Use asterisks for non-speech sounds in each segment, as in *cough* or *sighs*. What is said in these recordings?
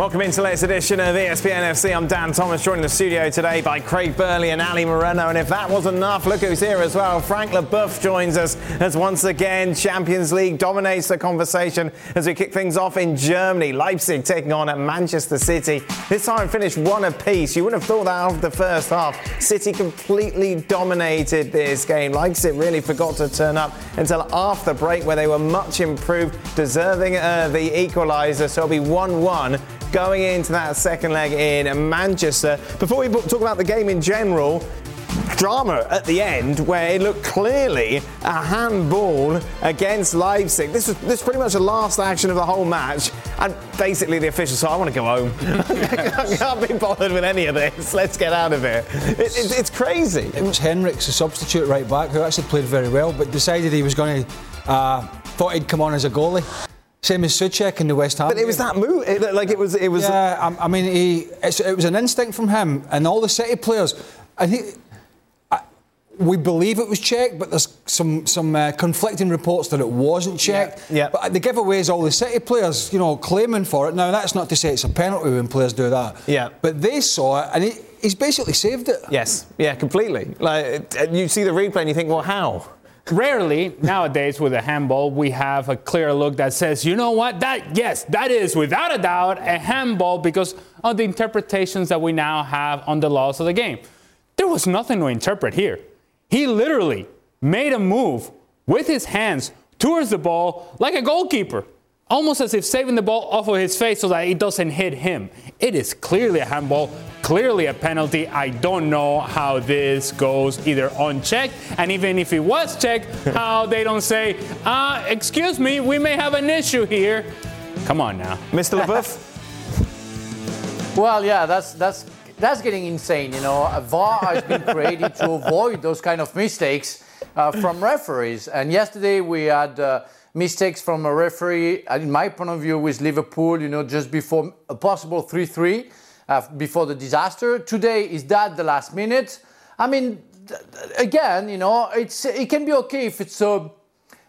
Welcome into latest edition of ESPN FC. I'm Dan Thomas, joined in the studio today by Craig Burley and Ali Moreno. And if that wasn't enough, look who's here as well. Frank Leboeuf joins us as once again Champions League dominates the conversation as we kick things off in Germany. Leipzig taking on at Manchester City. This time finished one apiece. You wouldn't have thought that after the first half. City completely dominated this game. Leipzig really forgot to turn up until after break where they were much improved, deserving uh, the equaliser. So it'll be 1 1 going into that second leg in Manchester. Before we talk about the game in general, drama at the end where it looked clearly a handball against Leipzig. This was this was pretty much the last action of the whole match, and basically the official said, "I want to go home. I can't be bothered with any of this. Let's get out of here." It, it, it's crazy. It was Henrichs, the substitute right back, who actually played very well, but decided he was going to. Uh, thought he'd come on as a goalie. Same as Soucek in the West Ham. But it was that move, it, like it was, it was. Yeah, I, I mean, he, it was an instinct from him and all the City players. I think we believe it was checked, but there's some some uh, conflicting reports that it wasn't checked. Yeah, yeah. But the giveaway is all the City players, you know, claiming for it. Now that's not to say it's a penalty when players do that. Yeah. But they saw it, and he, he's basically saved it. Yes. Yeah. Completely. Like you see the replay and you think, well, how? Rarely nowadays with a handball we have a clear look that says, you know what, that yes, that is without a doubt a handball because of the interpretations that we now have on the laws of the game. There was nothing to interpret here. He literally made a move with his hands towards the ball like a goalkeeper, almost as if saving the ball off of his face so that it doesn't hit him. It is clearly a handball, clearly a penalty. I don't know how this goes either unchecked, and even if it was checked, *laughs* how they don't say, uh, excuse me, we may have an issue here. Come on now. Mr. Leboeuf? *laughs* well, yeah, that's that's that's getting insane. You know, VAR has been created to avoid those kind of mistakes uh, from referees. And yesterday we had uh, mistakes from a referee, in my point of view, with Liverpool. You know, just before a possible 3-3, uh, before the disaster. Today is that the last minute? I mean, again, you know, it's it can be okay if it's a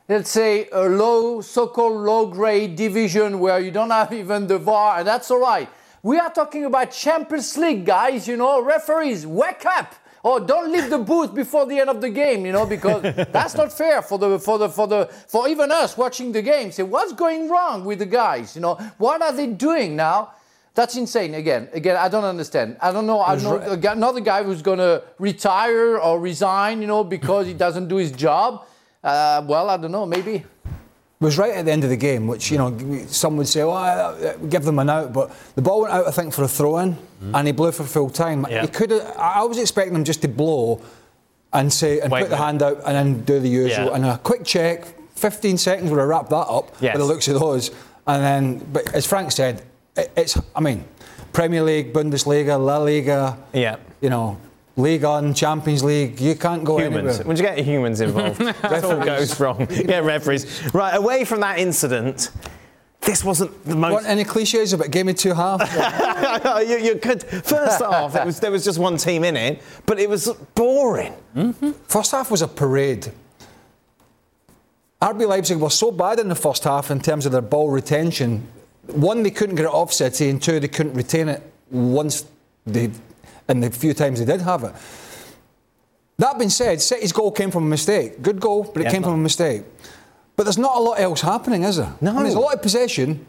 let's say a low, so-called low-grade division where you don't have even the VAR, and that's all right. We are talking about Champions League, guys. You know, referees, wake up! Or don't leave the booth before the end of the game, you know, because *laughs* that's not fair for the for the for the for even us watching the game. Say, what's going wrong with the guys? You know, what are they doing now? That's insane. Again, again, I don't understand. I don't know. I don't know another guy who's going to retire or resign, you know, because he doesn't do his job. Uh, well, I don't know. Maybe was right at the end of the game, which you know some would say, "Oh, give them an out," but the ball went out, I think, for a throw-in, mm. and he blew for full time. Yeah. He could. I was expecting him just to blow and say and Wait, put the hand out and then do the usual yeah. and a quick check. 15 seconds would have wrapped that up yes. with the looks of those. And then, but as Frank said, it's. I mean, Premier League, Bundesliga, La Liga. Yeah. You know, Ligue 1, Champions League, you can't go humans. anywhere. When you get humans involved, *laughs* that's all goes wrong. Yeah, referees. Right, away from that incident, this wasn't the most. Want any cliches about game of two halves? *laughs* you, you, could. First *laughs* half, it was, there was just one team in it, but it was boring. Mm-hmm. First half was a parade. RB Leipzig were so bad in the first half in terms of their ball retention. One, they couldn't get it off City, and two, they couldn't retain it once they and the few times they did have it. That being said, City's goal came from a mistake. Good goal, but it yeah, came from a mistake. But there's not a lot else happening, is there? No. I mean, there's a lot of possession.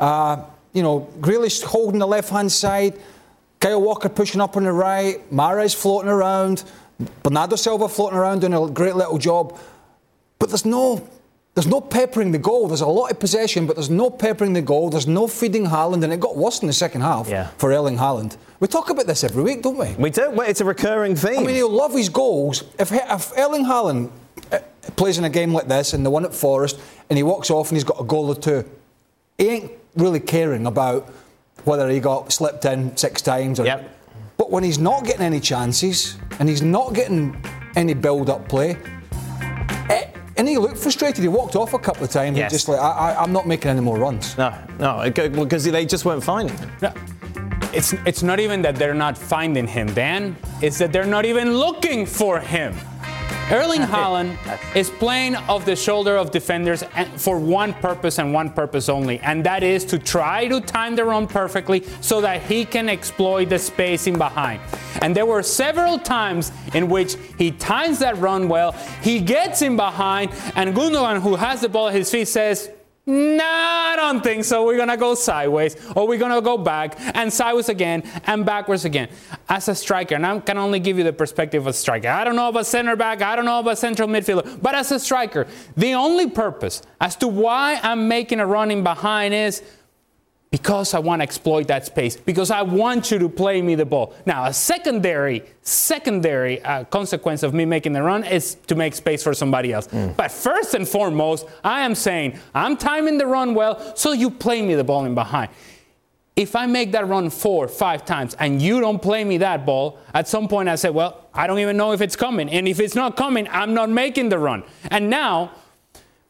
Uh, you know, Grealish holding the left hand side, Kyle Walker pushing up on the right, Mahrez floating around, Bernardo Silva floating around doing a great little job. But there's no there's no peppering the goal. There's a lot of possession, but there's no peppering the goal. There's no feeding Haaland, and it got worse in the second half yeah. for Erling Haaland. We talk about this every week, don't we? We do. Well, it's a recurring theme. I mean, he'll love his goals. If, if Erling Haaland uh, plays in a game like this and the one at Forest, and he walks off and he's got a goal or two, he ain't really caring about whether he got slipped in six times or. Yep. But when he's not getting any chances and he's not getting any build-up play, and he looked frustrated. He walked off a couple of times. Yes. And just like I, I, I'm not making any more runs. No, no, because they just weren't finding him. No, it's, it's not even that they're not finding him, Dan. It's that they're not even looking for him. Erling Haaland is playing off the shoulder of defenders and- for one purpose and one purpose only, and that is to try to time the run perfectly so that he can exploit the spacing behind. And there were several times in which he times that run well, he gets in behind, and Gundogan, who has the ball at his feet, says, Nah, I don't think so. We're gonna go sideways, or we're gonna go back and sideways again and backwards again. As a striker, and I can only give you the perspective of a striker. I don't know about center back, I don't know about central midfielder, but as a striker, the only purpose as to why I'm making a running behind is because I want to exploit that space, because I want you to play me the ball. Now, a secondary, secondary uh, consequence of me making the run is to make space for somebody else. But first and foremost, I am saying I'm timing the run well, so you play me the ball in behind. If I make that run four, five times, and you don't play me that ball, at some point I say, well, I don't even know if it's coming. And if it's not coming, I'm not making the run. And now,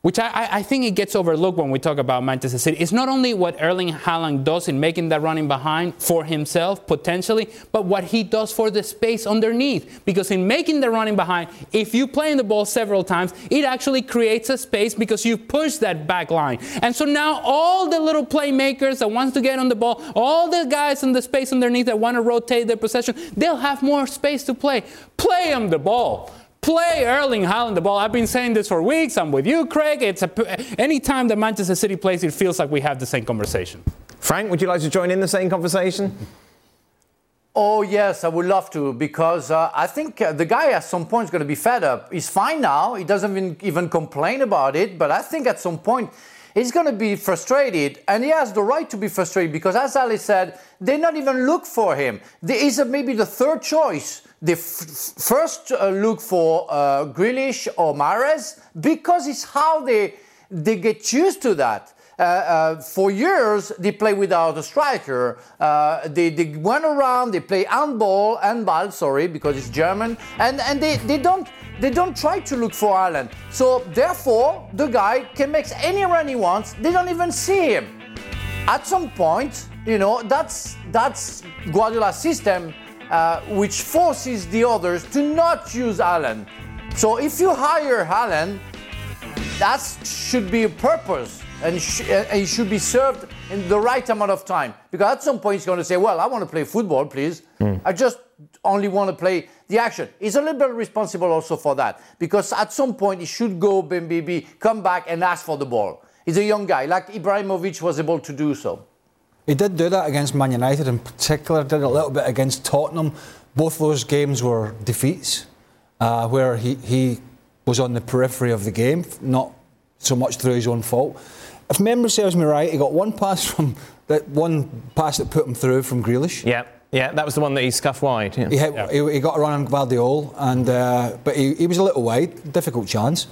which I, I- think it gets overlooked when we talk about Manchester City. It's not only what Erling Haaland does in making that running behind for himself potentially, but what he does for the space underneath. Because in making the running behind, if you play in the ball several times, it actually creates a space because you push that back line. And so now all the little playmakers that wants to get on the ball, all the guys in the space underneath that want to rotate their possession, they'll have more space to play. Play them the ball. Play Erling Haaland the ball. I've been saying this for weeks. I'm with you, Craig. It's a, anytime that Manchester City plays, it feels like we have the same conversation. Frank, would you like to join in the same conversation? Oh, yes, I would love to because uh, I think uh, the guy at some point is going to be fed up. He's fine now. He doesn't even, even complain about it. But I think at some point he's going to be frustrated. And he has the right to be frustrated because, as Ali said, they not even look for him. There is a, maybe the third choice. They first uh, look for uh, Grealish or Mahrez because it's how they, they get used to that. Uh, uh, for years, they play without a striker. Uh, they, they went around, they play handball, handball, sorry, because it's German, and, and they, they don't they don't try to look for Haaland. So therefore, the guy can make any run he wants. They don't even see him. At some point, you know, that's that's Guardiola's system, uh, which forces the others to not use Haaland. So if you hire Haaland, that should be a purpose and, sh- and it should be served in the right amount of time. Because at some point he's going to say, well, I want to play football, please. I just only want to play the action. He's a little bit responsible also for that. Because at some point he should go, Bembibi, come back and ask for the ball. He's a young guy, like Ibrahimovic was able to do so. He did do that against Man United in particular, did a little bit against Tottenham. Both those games were defeats, uh, where he, he was on the periphery of the game, not so much through his own fault. If memory serves me right, he got one pass from *laughs* that one pass that put him through from Grealish. Yeah, yeah, that was the one that he scuffed wide. Yeah. He, hit, he, he got a run on Gvardiol, and uh, but he, he was a little wide, difficult chance.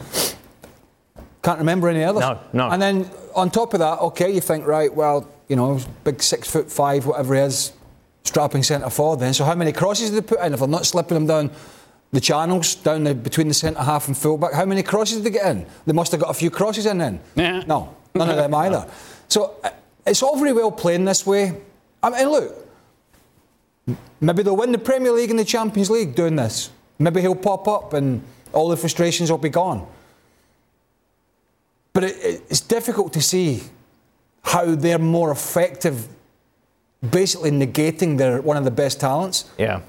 Can't remember any others. No, no. And then on top of that, okay, you think right, well, you know, big six foot five, whatever he is, strapping centre forward. Then, so how many crosses did they put in? If they're not slipping them down the channels, down the, between the centre half and full back, how many crosses did they get in? They must have got a few crosses in then. Yeah. No, none of them *laughs* either. So uh, it's all very well playing this way. I mean, look, Maybe they'll win the Premier League and the Champions League doing this. Maybe he'll pop up and all the frustrations will be gone. But it, it- it's difficult to see how they're more effective, basically negating their one of the best talents. Yeah.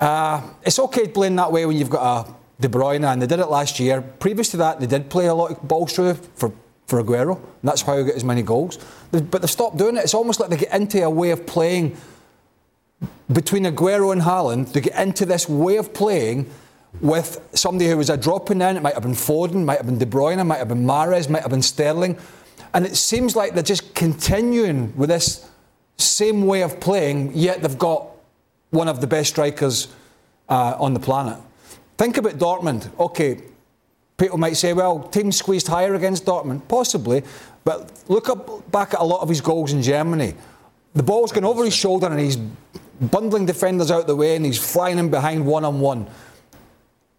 Uh, it's okay playing that way when you've got a De Bruyne, and they did it last year. Previous to that, they did play a lot of balls through for, for Aguero, and that's how he got as many goals. They- But they've stopped doing it. It's almost like they get into a way of playing between Aguero and Haaland. They get into this way of playing with somebody who was a dropping in. It might have been Foden, might have been De Bruyne, might have been Mahrez, might have been Sterling. And it seems like they're just continuing with this same way of playing, yet they've got one of the best strikers uh, on the planet. Think about Dortmund. Okay, people might say, well, team squeezed higher against Dortmund. Possibly. But look up back at a lot of his goals in Germany. The ball's going over his shoulder and he's bundling defenders out of the way and he's flying in behind one on one.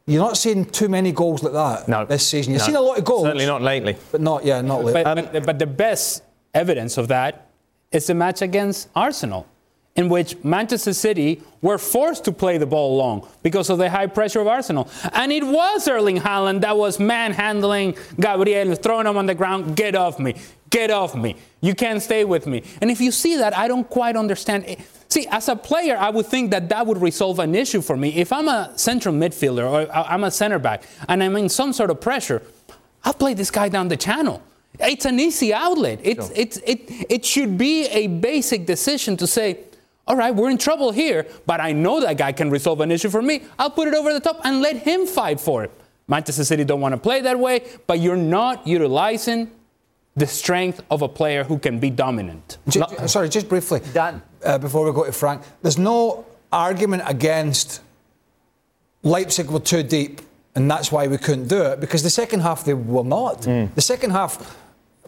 You're not seeing too many goals like that No. this season. You've No. seen a lot of goals. Certainly not lately. But not, yeah, not lately. But, but, but the best evidence of that is the match against Arsenal, in which Manchester City were forced to play the ball long because of the high pressure of Arsenal. And it was Erling Haaland that was manhandling Gabriel, throwing him on the ground. Get off me. Get off me. You can't stay with me. And if you see that, I don't quite understand. it. See, as a player, I would think that that would resolve an issue for me. If I'm a central midfielder or I'm a center back and I'm in some sort of pressure, I'll play this guy down the channel. It's an easy outlet. It's, it's, it, it should be a basic decision to say, all right, we're in trouble here, but I know that guy can resolve an issue for me. I'll put it over the top and let him fight for it. Manchester City don't want to play that way, but you're not utilizing the strength of a player who can be dominant. Ju- ju- sorry, just briefly. Dan. Uh, before we go to Frank, there's no argument against Leipzig were too deep, and that's why we couldn't do it. Because the second half they were not. The second half,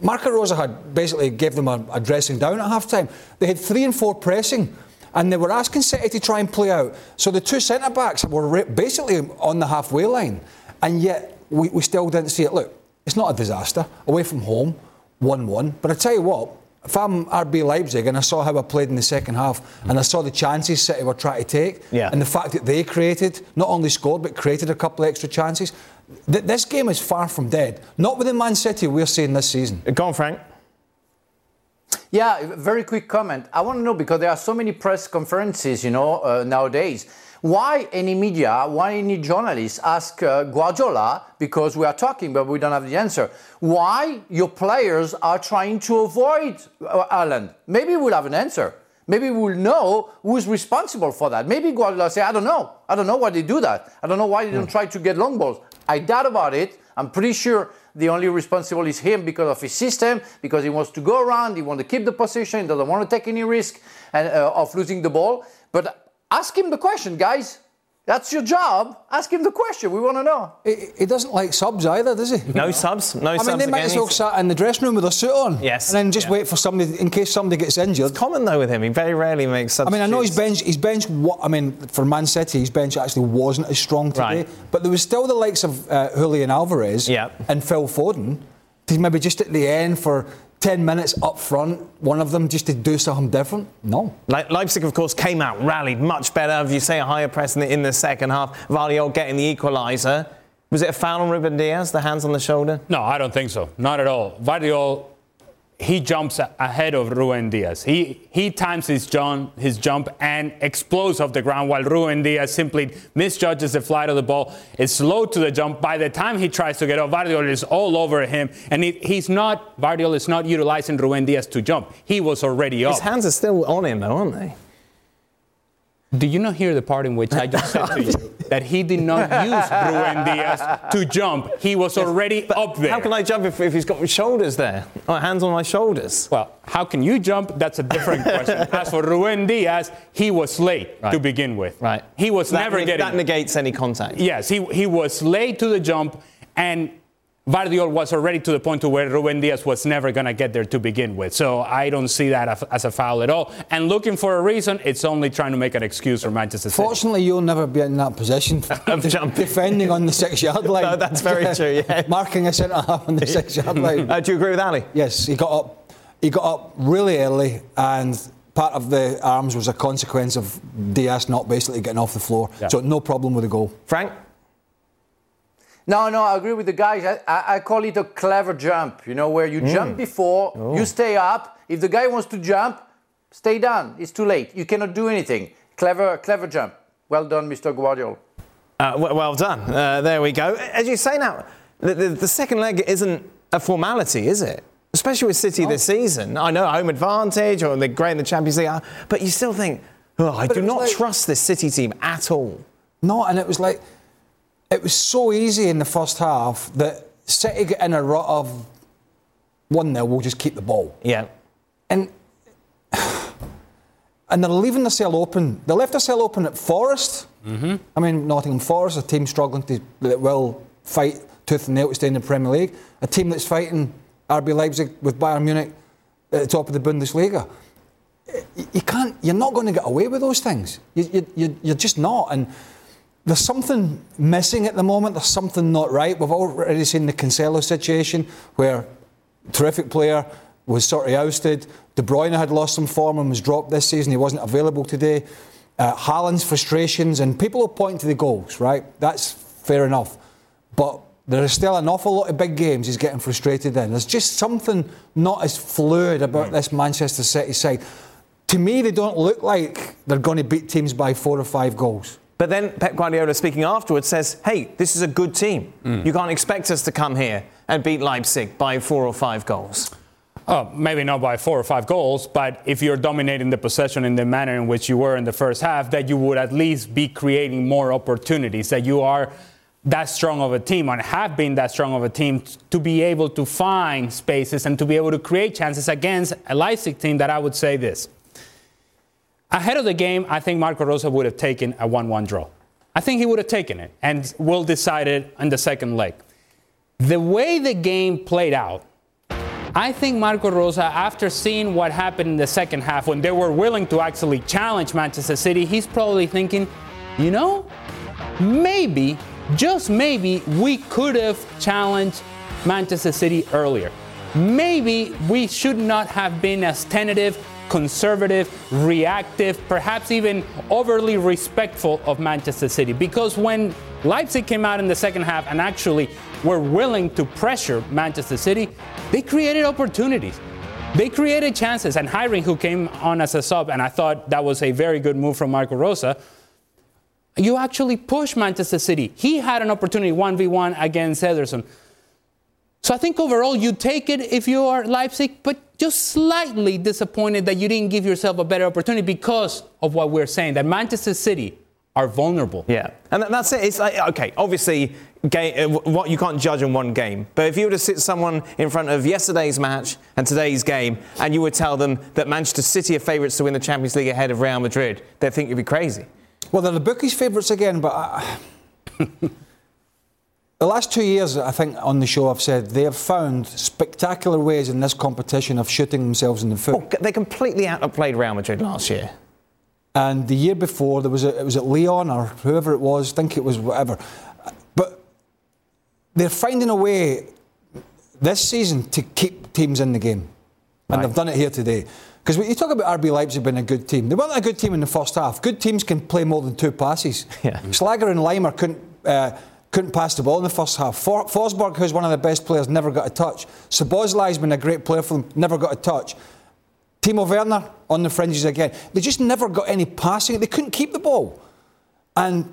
Marco Rose had basically gave them a, a dressing down at half time. They had three and four pressing. And they were asking City to try and play out. So the two centre backs were re- basically on the halfway line. And yet we, we still didn't see it. Look, it's not a disaster. Away from home, 1 1. But I tell you what, if I'm RB Leipzig and I saw how I played in the second half and I saw the chances City were trying to take Yeah. and the fact that they created, not only scored, but created a couple of extra chances, th- this game is far from dead. Not within Man City, we're seeing this season. Go on, Frank. Yeah, very quick comment. I want to know because there are so many press conferences, you know, uh, nowadays. Why any media, why any journalists ask uh, Guardiola, because we are talking but we don't have the answer, why your players are trying to avoid uh, Haaland? Maybe we'll have an answer. Maybe we'll know who's responsible for that. Maybe Guardiola say, I don't know. I don't know why they do that. I don't know why they don't try to get long balls. I doubt about it. I'm pretty sure the only responsible is him because of his system, because he wants to go around, he wants to keep the position, he doesn't want to take any risk and, uh, of losing the ball. But ask him the question, guys. That's your job. Ask him the question. We want to know. He, he doesn't like subs either, does he? No subs. No I subs I mean, they might again. as well He's- sat in the dressing room with a suit on. Yes, And then just yeah. wait for somebody, in case somebody gets injured. It's common though with him. He very rarely makes subs. I mean, I know his bench, his bench, wa- I mean, for Man City, his bench actually wasn't as strong today. Right. But there was still the likes of uh, Julian Alvarez Yeah. and Phil Foden, to maybe just at the end for 10 minutes up front, one of them just to do something different. No. Le- Leipzig, of course, came out, rallied much better. If you say a higher press in the, in the second half, Gvardiol getting the equaliser. Was it a foul on Ruben Dias? The hands on the shoulder? No, I don't think so. Not at all. Gvardiol, he jumps ahead of Ruben Dias. He he times his jump, his jump and explodes off the ground while Ruben Dias simply misjudges the flight of the ball. It's slow to the jump. By the time he tries to get off, Gvardiol is all over him, and he, he's not. Gvardiol is not utilizing Ruben Dias to jump. He was already off. His hands are still on him, though, aren't they? Do you not hear the part in which I just said to you *laughs* that he did not use Ruben Dias to jump? He was already up there. How can I jump if, if he's got my shoulders there? My hands on my shoulders. Well, how can you jump? That's a different *laughs* question. As for Ruben Dias, he was late to begin with. Right. He was That never neg- getting. That negates any contact. yes, he, he was late to the jump, and Gvardiol was already to the point to where Ruben Dias was never going to get there to begin with. So I don't see that as- as a foul at all. And looking for a reason, it's only trying to make an excuse for Manchester City. Fortunately, you'll never be in that position *laughs* Of jumping. defending on the six yard *laughs* line. No, that's very *laughs* true, yeah. Marking a centre half on the six yard line. Uh, do you agree with Ali? Yes, he got up. He got up really early, and part of the arms was a consequence of Dias not basically getting off the floor. Yeah. So no problem with the goal. Frank? No, no, I agree with the guys. I, I, I call it a clever jump, you know, where you jump before, you stay up. If the guy wants to jump, stay down. It's too late. You cannot do anything. Clever, clever jump. Well done, Mr. Gvardiol. Uh, w- well done. Uh, there we go. As you say now, the, the, the second leg isn't a formality, is it? Especially with City this season. I know home advantage or they're great in the Champions League, uh, but you still think, oh, I But do not like- trust this City team at all. No, and it was like it was so easy in the first half that City get in a rut of one 0 we'll just keep the ball. Yeah. And *sighs* and they're leaving the cell open. They left the cell open at Forest. Mm-hmm. I mean, Nottingham Forest, a team struggling to that will fight tooth and nail to stay in the Premier League. A team that's fighting RB Leipzig with Bayern Munich at the top of the Bundesliga. You can't. You're not going to get away with those things. You, you, you're just not. And there's something missing at the moment. There's something not right. We've already seen the Cancelo situation where terrific player was sort of ousted. De Bruyne had lost some form and was dropped this season. He wasn't available today. Uh, Haaland's frustrations, and people will point to the goals, right? That's fair enough. But there is still an awful lot of big games he's getting frustrated in. There's just something not as fluid about mm. this Manchester City side. To me, they don't look like they're going to beat teams by four or five goals. But then Pep Guardiola, speaking afterwards, says, hey, this is a good team. Mm. You can't expect us to come here and beat Leipzig by four or five goals. Oh, maybe not by four or five goals, but if you're dominating the possession in the manner in which you were in the first half, that you would at least be creating more opportunities, that you are that strong of a team and have been that strong of a team to be able to find spaces and to be able to create chances against a Leipzig team that I would say this. Ahead of the game, I think Marco Rose would have taken a 1 1 draw. I think he would have taken it and will decide it in the second leg. The way the game played out, I think Marco Rose, after seeing what happened in the second half, when they were willing to actually challenge Manchester City, he's probably thinking, you know, maybe, just maybe, we could have challenged Manchester City earlier. Maybe we should not have been as tentative, conservative, reactive, perhaps even overly respectful of Manchester City. Because when Leipzig came out in the second half and actually were willing to pressure Manchester City, they created opportunities. They created chances, and Hiring, who came on as a sub, and I thought that was a very good move from Marco Rose, You actually push Manchester City. He had an opportunity 1v1 against Ederson. So I think overall you take it if you are Leipzig, but just slightly disappointed that you didn't give yourself a better opportunity because of what we're saying that Manchester City are vulnerable. Yeah, and that's it. It's like okay, obviously, game, uh, what you can't judge in one game. But if you were to sit someone in front of yesterday's match and today's game, and you would tell them that Manchester City are favourites to win the Champions League ahead of Real Madrid, they'd think you'd be crazy. Well, they're the bookies' favourites again, but. I... The last two years, I think, on the show, I've said they have found spectacular ways in this competition of shooting themselves in the foot. Oh, they completely outplayed Real Madrid last year. And the year before, there was a, it was at Lyon or whoever it was, I think it was whatever. But they're finding a way this season to keep teams in the game. And right. they've done it here today. Because when you talk about RB Leipzig being a good team, they weren't a good team in the first half. Good teams can play more than two passes. Yeah. Schlager and Laimer couldn't. Uh, couldn't pass the ball in the first half. For- Forsberg, who's one of the best players, never got a touch. Szoboszlai's been a great player for them, never got a touch. Timo Werner on the fringes again. They just never got any passing. They couldn't keep the ball. And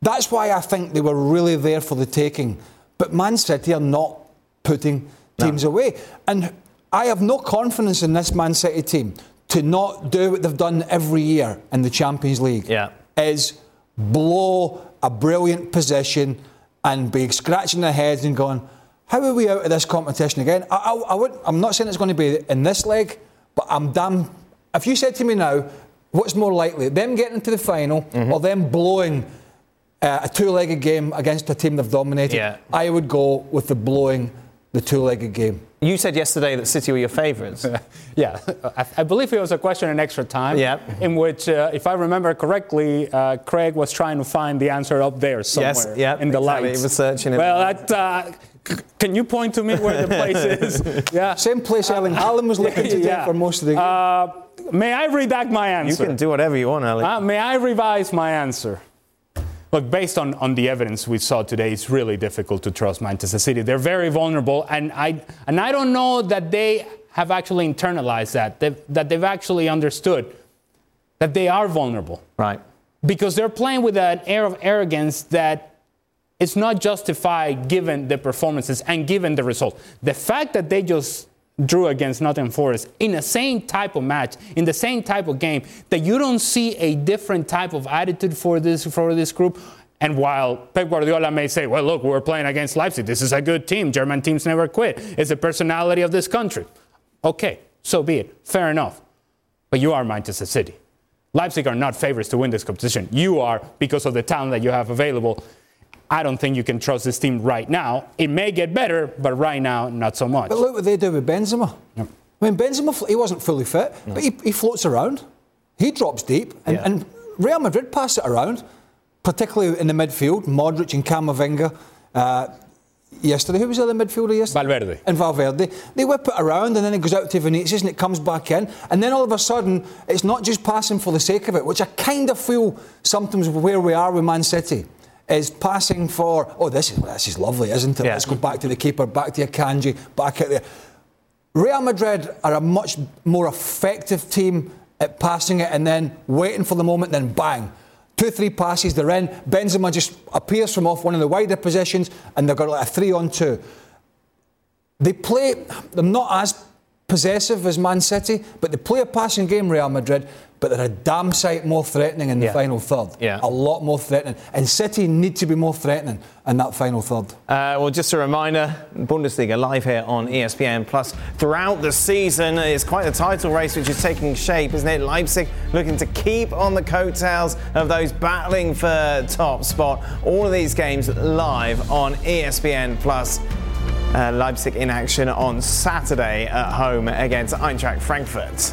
that's why I think they were really there for the taking. But Man City are not putting teams no. away. And I have no confidence in this Man City team to not do what they've done every year in the Champions League. Yeah. Is blow a brilliant position and be scratching their heads and going, how are we out of this competition again? I, I, I would, I'm not saying it's going to be in this leg, but I'm damn. If you said to me now, what's more likely, them getting to the final mm-hmm. or them blowing uh, a two legged game against a team they've dominated, yeah. I would go with the blowing the two legged game. You said yesterday that City were your favourites. *laughs* yeah, I, I, believe it was a question in extra time. Yeah. In which, uh, if I remember correctly, uh, Craig was trying to find the answer up there somewhere yes, yeah, in the exactly. lights. He was searching it. Well, that, uh, c- can you point to me where the place *laughs* is? yeah. Same place Erling Haaland was looking to *laughs* yeah. for most of the game. Uh, may I redact my answer? You can do whatever you want, Ali. Uh, may I revise my answer? Look, based on, on the evidence we saw today, it's really difficult to trust Manchester City. They're very vulnerable, and I, and I don't know that they have actually internalized that, they've, that they've actually understood that they are vulnerable. Right. Because they're playing with an air of arrogance that it's not justified given the performances and given the result. The fact that they just drew against Nottingham Forest in the same type of match, in the same type of game, that you don't see a different type of attitude for this for this group. And while Pep Guardiola may say, well, look, we're playing against Leipzig. This is a good team. German teams never quit. It's the personality of this country. Okay, so be it. Fair enough. But you are Manchester City. Leipzig are not favorites to win this competition. You are because of the talent that you have available. I don't think you can trust this team right now. It may get better, but right now, not so much. But look what they do with Benzema. Yep. I mean, Benzema, he wasn't fully fit, no. but he, he, floats around. He drops deep, and, yeah. and, Real Madrid pass it around, particularly in the midfield. Modric and Camavinga. Uh, yesterday, who was the other midfielder yesterday? Valverde. And Valverde. They whip it around, and then it goes out to Vinicius, and it comes back in. And then all of a sudden, it's not just passing for the sake of it, which I kind of feel sometimes where we are with Man City is passing for, oh, this is, this is lovely, isn't it? Yeah. Let's go back to the keeper, back to Akanji, back at the. Real Madrid are a much more effective team at passing it and then waiting for the moment, then bang. Two, three passes, they're in. Benzema just appears from off one of the wider positions and they've got like a three on two. They play, they're not as possessive as Man City, but they play a passing game, Real Madrid, but they're a damn sight more threatening in the yeah. final third. Yeah. A lot more threatening. And City need to be more threatening in that final third. Uh, well, just a reminder Bundesliga live here on ESPN. Plus, throughout the season, it's quite a title race which is taking shape, isn't it? Leipzig looking to keep on the coattails of those battling for top spot. All of these games live on ESPN. Plus, uh, Leipzig in action on Saturday at home against Eintracht Frankfurt.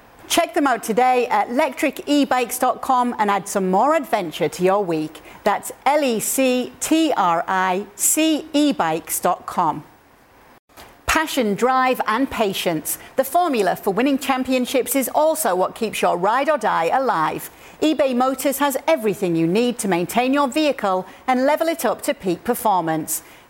Check them out today at lectricebikes.com and add some more adventure to your week. That's L E C T R I C E bikes.com. Passion, drive, and patience. The formula for winning championships is also what keeps your ride or die alive. eBay Motors has everything you need to maintain your vehicle and level it up to peak performance.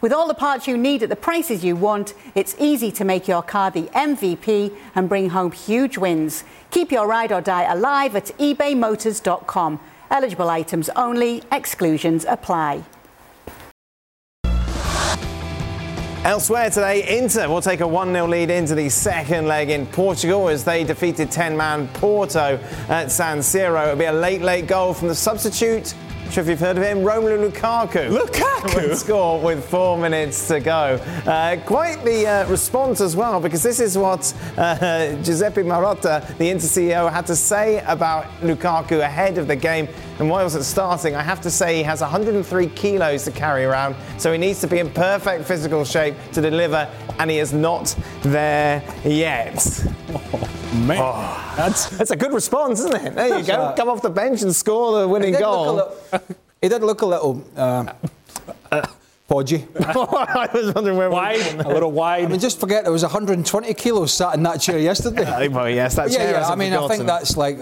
With all the parts you need at the prices you want, it's easy to make your car the MVP and bring home huge wins. Keep your ride or die alive at ebaymotors.com. Eligible items only, exclusions apply. Elsewhere today, Inter will take a 1 0 lead into the second leg in Portugal as they defeated 10 man Porto at San Siro. It'll be a late, late goal from the substitute sure if you've heard of him, Romelu Lukaku. Lukaku score with four minutes to go. Uh, quite the uh, response as well, because this is what uh, *laughs* Giuseppe Marotta, the Inter CEO, had to say about Lukaku ahead of the game. And while he was starting, I have to say he has 103 kilos to carry around, so he needs to be in perfect physical shape to deliver, and he is not there yet. Oh, *laughs* man, oh, that's that's a good response, isn't it? There you go. Come off the bench and score the winning goal. Little, he did look a little. Uh, podgy. *laughs* I was wondering where wide, a little wide. I mean, just forget there was 120 kilos sat in that chair yesterday. *laughs* well, yes, that chair. Yeah, yeah. I mean, forgotten. I think that's like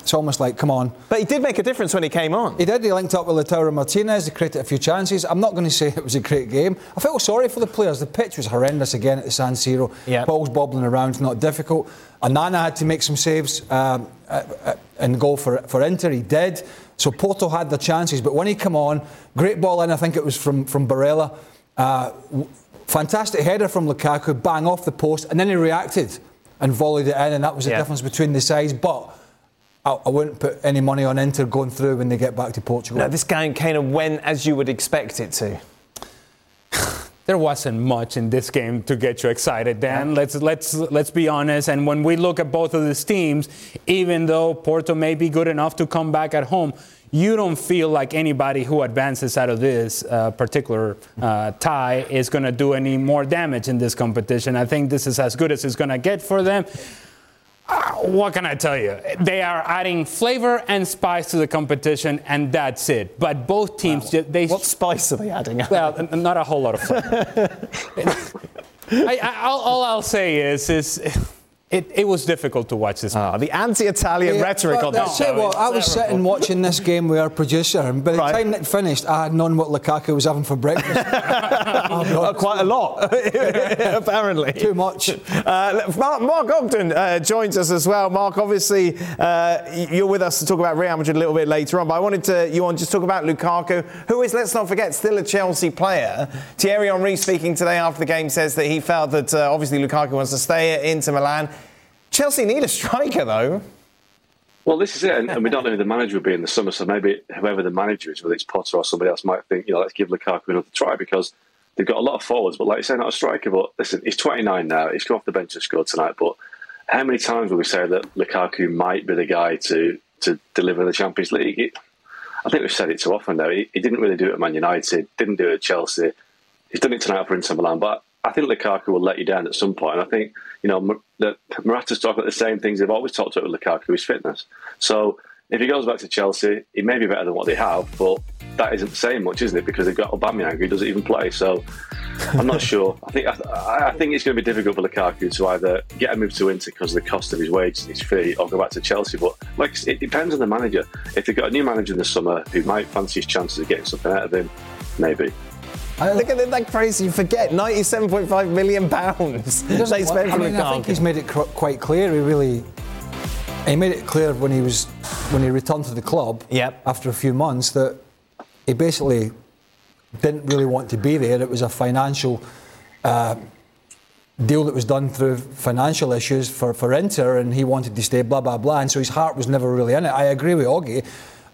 it's almost like, come on. But he did make a difference when he came on. He did. He linked up with Lautaro Martinez. He created a few chances. I'm not going to say it was a great game. I felt sorry for the players. The pitch was horrendous again at the San Siro. Yep. Balls bobbling around, not difficult. Onana had to make some saves um, and go for, for Inter. He did. So Porto had the chances. But when he came on, great ball in, I think it was from, from Barella. Uh, fantastic header from Lukaku, bang off the post. And then he reacted and volleyed it in. And that was the difference between the sides. But I, I, wouldn't put any money on Inter going through when they get back to Portugal. No, this game kind of went as you would expect it to. *sighs* *laughs* there wasn't much in this game to get you excited, Dan. Let's let's let's be honest. And when we look at both of these teams, even though Porto may be good enough to come back at home, you don't feel like anybody who advances out of this uh, particular uh, tie is going to do any more damage in this competition. I think this is as good as it's going to get for them. Uh, what can I tell you? They are adding flavor and spice to the competition, and that's it. But both teams, wow. they what spice are they adding? *laughs* Well, not a whole lot of flavor. *laughs* I, I, all, all I'll say is, is it, it was difficult to watch this. Ah, the anti-Italian Yeah, rhetoric on I'll this show. you I was terrible. sitting watching this game with our producer, and by the Right. time it finished, I had known what Lukaku was having for breakfast. *laughs* I'll Uh, quite a lot, *laughs* *laughs* apparently. Too much. Uh, Mark, Mark Ogden uh, joins us as well. Mark, obviously, uh, you're with us to talk about Real Madrid a little bit later on, but I wanted to, you on just talk about Lukaku, who is, let's not forget, still a Chelsea player. Thierry Henry speaking today after the game says that he felt that uh, obviously Lukaku wants to stay at Inter Milan. Chelsea need a striker, though. Well, this is it, and, and we don't *laughs* know who the manager will be in the summer. So maybe whoever the manager is, whether it's Potter or somebody else, might think, you know, let's give Lukaku another try because they've got a lot of forwards. But like you say, not a striker. But listen, he's 29 now. He's come off the bench and scored tonight. But how many times will we say that Lukaku might be the guy to to deliver the Champions League? It, I think we've said it too often Though He, he didn't really do it at Man United. Didn't do it at Chelsea. He's done it tonight for Inter Milan, but I think Lukaku will let you down at some point. And I think you know that Marotta's talking about the same things they've always talked about with Lukaku: his fitness. So if he goes back to Chelsea, he may be better than what they have, but that isn't saying much, isn't it? Because they've got Aubameyang who doesn't even play. So I'm not *laughs* sure. I think I, I think it's going to be difficult for Lukaku to either get a move to Inter because of the cost of his wages and his fee, or go back to Chelsea. But like it depends on the manager. If they've got a new manager in the summer who might fancy his chances of getting something out of him, maybe. Look at that, crazy. You forget 97.5 million pounds they spent I mean, I think he's made it cr- quite clear. He really, he made it clear when he was when he returned to the club. Yep. After a few months, that he basically didn't really want to be there. It was a financial uh, deal that was done through financial issues for, for Inter, and he wanted to stay. Blah blah blah. And so his heart was never really in it. I agree with Augie.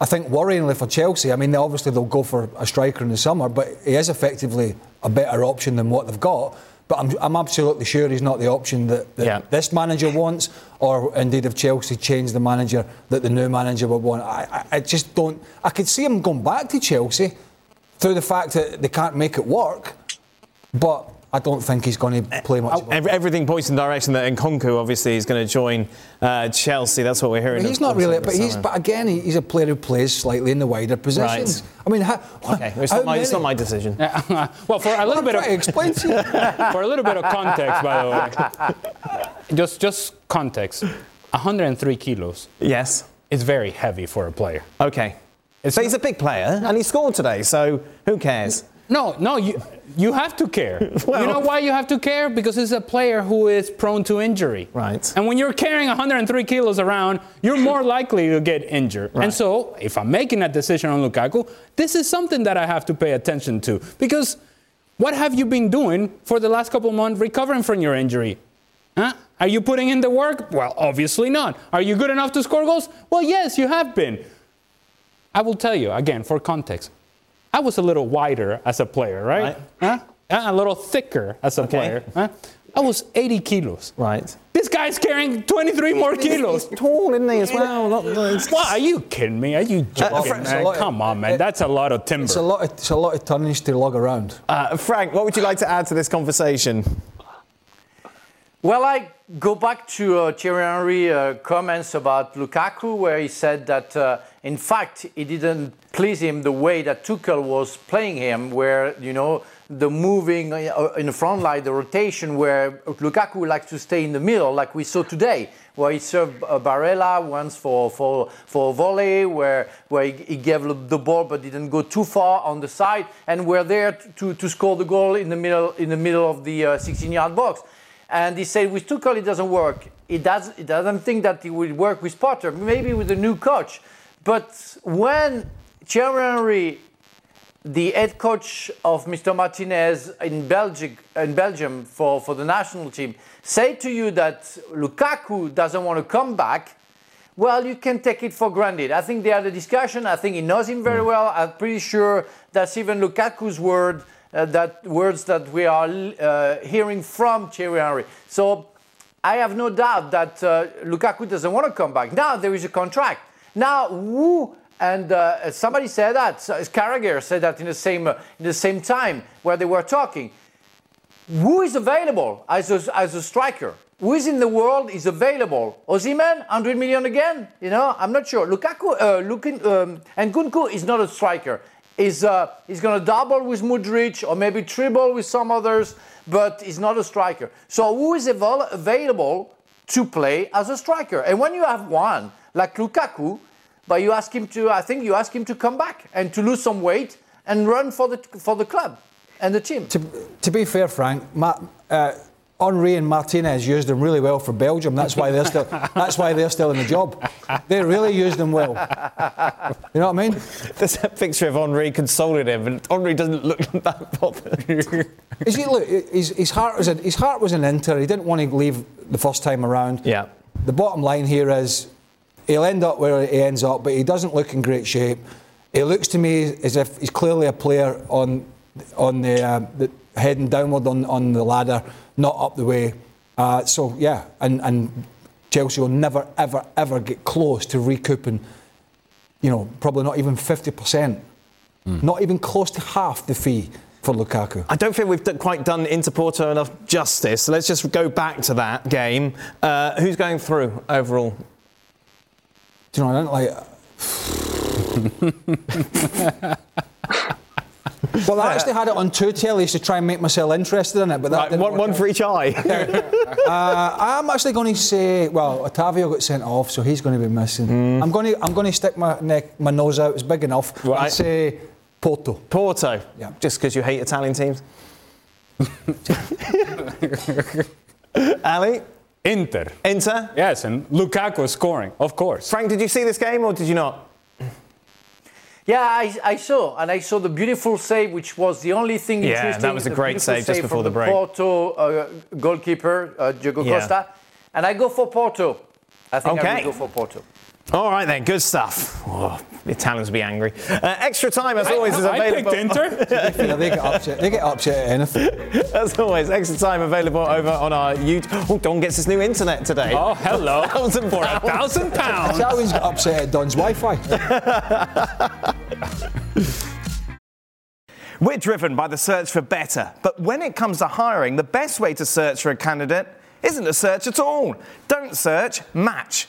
I think worryingly for Chelsea, I mean, obviously they'll go for a striker in the summer, but he is effectively a better option than what they've got. But I'm, I'm absolutely sure he's not the option that, that Yeah. this manager wants, or indeed if Chelsea change the manager, that the new manager would want. I, I, I just don't. I could see him going back to Chelsea through the fact that they can't make it work, but I don't think he's going to play much. of Everything points in the direction that Nkunku obviously is going to join uh, Chelsea. That's what we're hearing. But he's not really. But he's. But again, he's a player who plays slightly in the wider positions. I mean, how, Okay, it's how not, my, it's not my decision. *laughs* well, for a little I'm bit of trying explain to you. *laughs* for a little bit of context, by the way, just just context. 103 kilos Yes. it's very heavy for a player. Okay. so he's a big player, and he scored today. So who cares? No, no, you you have to care. *laughs* Well- you know why you have to care? Because he's a player who is prone to injury. Right. And when you're carrying 103 kilos around, you're more *laughs* likely to get injured. Right. And so, if I'm making a decision on Lukaku, this is something that I have to pay attention to. Because what have you been doing for the last couple of months recovering from your injury? Huh? Are you putting in the work? Well, obviously not. Are you good enough to score goals? Well, yes, you have been. I will tell you, again, for context, I was a little wider as a player, right? Right. Huh? Uh, A little thicker as a Okay. player. Huh? I was 80 kilos. Right. This guy's carrying 23 more kilos. Tall, isn't he, as well? Not, it's- What? Are you kidding me? Are you joking, Fr- it's a man? lot of- Come on, man. That's a lot of timber. It's a lot. Of, it's a lot of tonnage to lug around. Uh, Frank, what would you like to add to this conversation? Well, I go back to uh, Thierry Henry uh, comments about Lukaku, where he said that, uh, in fact, it didn't please him the way that Tuchel was playing him, where, you know, the moving uh, in the front line, the rotation, where Lukaku would like to stay in the middle, like we saw today, where he served uh, Barella once for, for, for a volley, where, where he, he gave the ball but didn't go too far on the side, and we're there to, to score the goal in the middle, in the middle of the 16-yard box. And he said with Tuchel it doesn't work. He, does, he doesn't think that it will work with Potter, maybe with a new coach. But when Thierry Henry, the head coach of Mr. Martinez in, Belgium, in Belgium for, for the national team, say to you that Lukaku doesn't want to come back, well, you can take it for granted. I think they had a discussion. I think he knows him very hmm. well. I'm pretty sure that's even Lukaku's word that words that we are uh, hearing from Thierry Henry. So I have no doubt that uh, Lukaku doesn't want to come back. Now there is a contract. Now who and uh, somebody said that Carragher said that in the same in the same time where they were talking. Who is available as a, as a striker? Who is in the world is available? Osimhen, 100 million again? You know, I'm not sure. Lukaku, uh, looking, um, Nkunku is not a striker. Is uh, he's going to double with Mudryk or maybe triple with some others, but he's not a striker. So who is avail- available to play as a striker? And when you have one like Lukaku, but you ask him to, I think you ask him to come back and to lose some weight and run for the for the club and the team. To, to be fair, Frank, Ma, uh, Henry and Martinez used them really well for Belgium. That's why they're still. that's why they're still in the job. They really used them well. You know what I mean? There's a picture of Henri consoling him, and Henri doesn't look that bothered. Is he, look, his, his heart was in, his heart was in Inter. He didn't want to leave the first time around. Yeah. The bottom line here is he'll end up where he ends up, but he doesn't look in great shape. It looks to me as if he's clearly a player on on the, uh, the heading downward on, on the ladder, not up the way. Uh, so yeah, and, and Chelsea will never, ever, ever get close to recouping. You know, probably not even fifty percent, not even close to half the fee for Lukaku. I don't think we've d- quite done Inter Porto enough justice. So let's just go back to that game. Uh, who's going through overall? Do you know, I don't like. *laughs* *laughs* well, I actually had it on two tellies to try and make myself interested in it, but that Right, didn't one, work one out. for each eye. *laughs* Uh, I'm actually going to say, well, Otavio got sent off, so he's going to be missing. I'm going to, I'm going to stick my neck, my nose out. It's big enough. Right. I'd say Porto. Porto. Yeah. Just because you hate Italian teams. *laughs* Ali, Inter. Inter. Yes, and Lukaku scoring, of course. Frank, did you see this game or did you not? Yeah, I, I saw, and I saw the beautiful save, which was the only thing Yeah, interesting. that was a great beautiful save just before from the break. Porto uh, goalkeeper uh, Diogo Yeah. Costa, and I go for Porto. I think I Okay. will go for Porto. All right then, good stuff. Oh, the Italians will be angry. Uh, extra time, as always, is I available. picked Inter. Yeah, *laughs* they get upset. They get upset at anything. As always, extra time available over on our YouTube. Oh, Don gets his new internet today. oh, hello. Thousand For a pounds. thousand pounds. Italians get upset at Don's Wi-Fi. *laughs* We're driven by the search for better, but when it comes to hiring, the best way to search for a candidate isn't to search at all. Don't search, match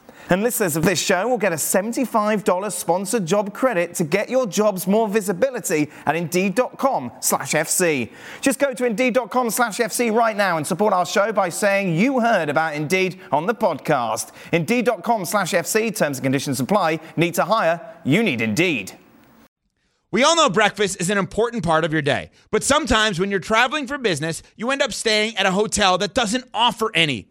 And listeners of this show will get a $75 sponsored job credit to get your jobs more visibility at Indeed.com slash FC. Just go to Indeed.com slash FC right now and support our show by saying you heard about Indeed on the podcast. Indeed.com slash FC, terms and conditions apply. Need to hire? You need Indeed. We all know breakfast is an important part of your day, but sometimes when you're traveling for business, you end up staying at a hotel that doesn't offer any.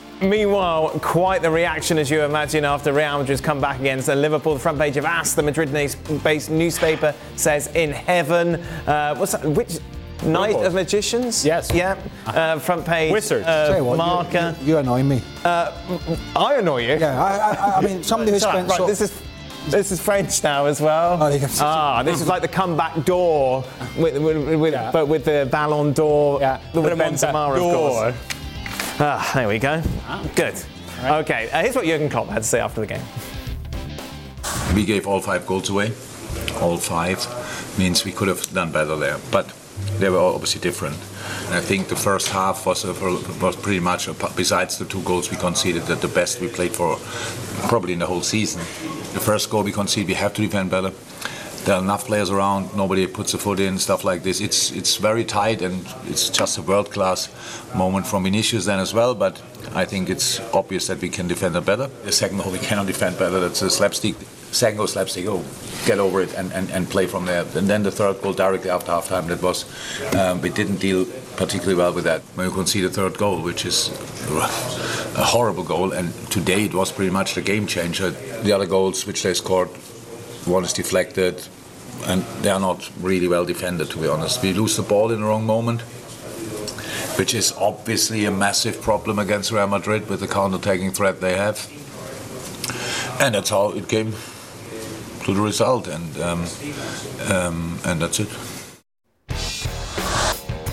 Meanwhile, quite the reaction as you imagine after Real Madrid's come back against Liverpool. The front page of AS, the Madrid-based newspaper, says in heaven. Uh, what's that? Which night of magicians? Yes. Yeah. Uh, front page. Wizards. Uh, you what, you- Marca. You, you annoy me. I annoy you. Yeah, I, I, I mean, *laughs* somebody who It's spent right, so, this is. This is French now as well. Oh, you ah, this is like the comeback door, with, with, with, Yeah. but with the Ballon d'Or, Yeah, with Benzema, of course. Door. Ah, there we go. Good. Okay, uh, here's what Jurgen Klopp had to say after the game. We gave all five goals away. All five means we could have done better there, but they were obviously different. And I think the first half was, a, was pretty much, a, besides the two goals we conceded, that the best we played for probably in the whole season. The first goal we conceded, we have to defend better. There are enough players around. Nobody puts a foot in. Stuff like this. It's it's very tight, and it's just a world class moment from Vinicius then as well. But I think it's obvious that we can defend it better. The second goal we cannot defend better. That's a slapstick. Second goal slapstick. Oh, get over it and, and, and play from there. And then the third goal directly after halftime. That was um, we didn't deal particularly well with that. When you concede the third goal, which is a horrible goal, and today it was pretty much the game changer. The other goals which they scored, one is deflected, and they are not really well defended, to be honest. We lose the ball in the wrong moment, which is obviously a massive problem against Real Madrid with the counter-attacking threat they have. And that's how it came to the result, and um, um, and that's it.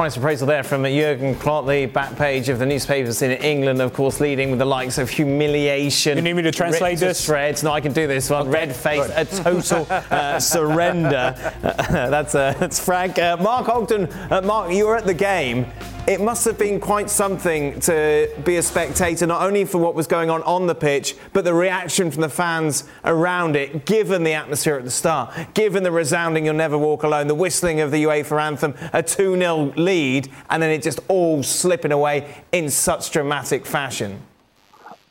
Honest appraisal there from Jurgen Klopp, the back page of the newspapers in England, of course, leading with the likes of humiliation. You need me to translate this? Shreds. No, I can do this one. Red face, a total *laughs* uh, surrender. *laughs* that's, uh, that's Frank. Uh, Mark Ogden, uh, Mark, you were at the game. It must have been quite something to be a spectator, not only for what was going on on the pitch, but the reaction from the fans around it, given the atmosphere at the start, given the resounding You'll Never Walk Alone, the whistling of the UEFA anthem, a 2 0 lead, and then it just all slipping away in such dramatic fashion.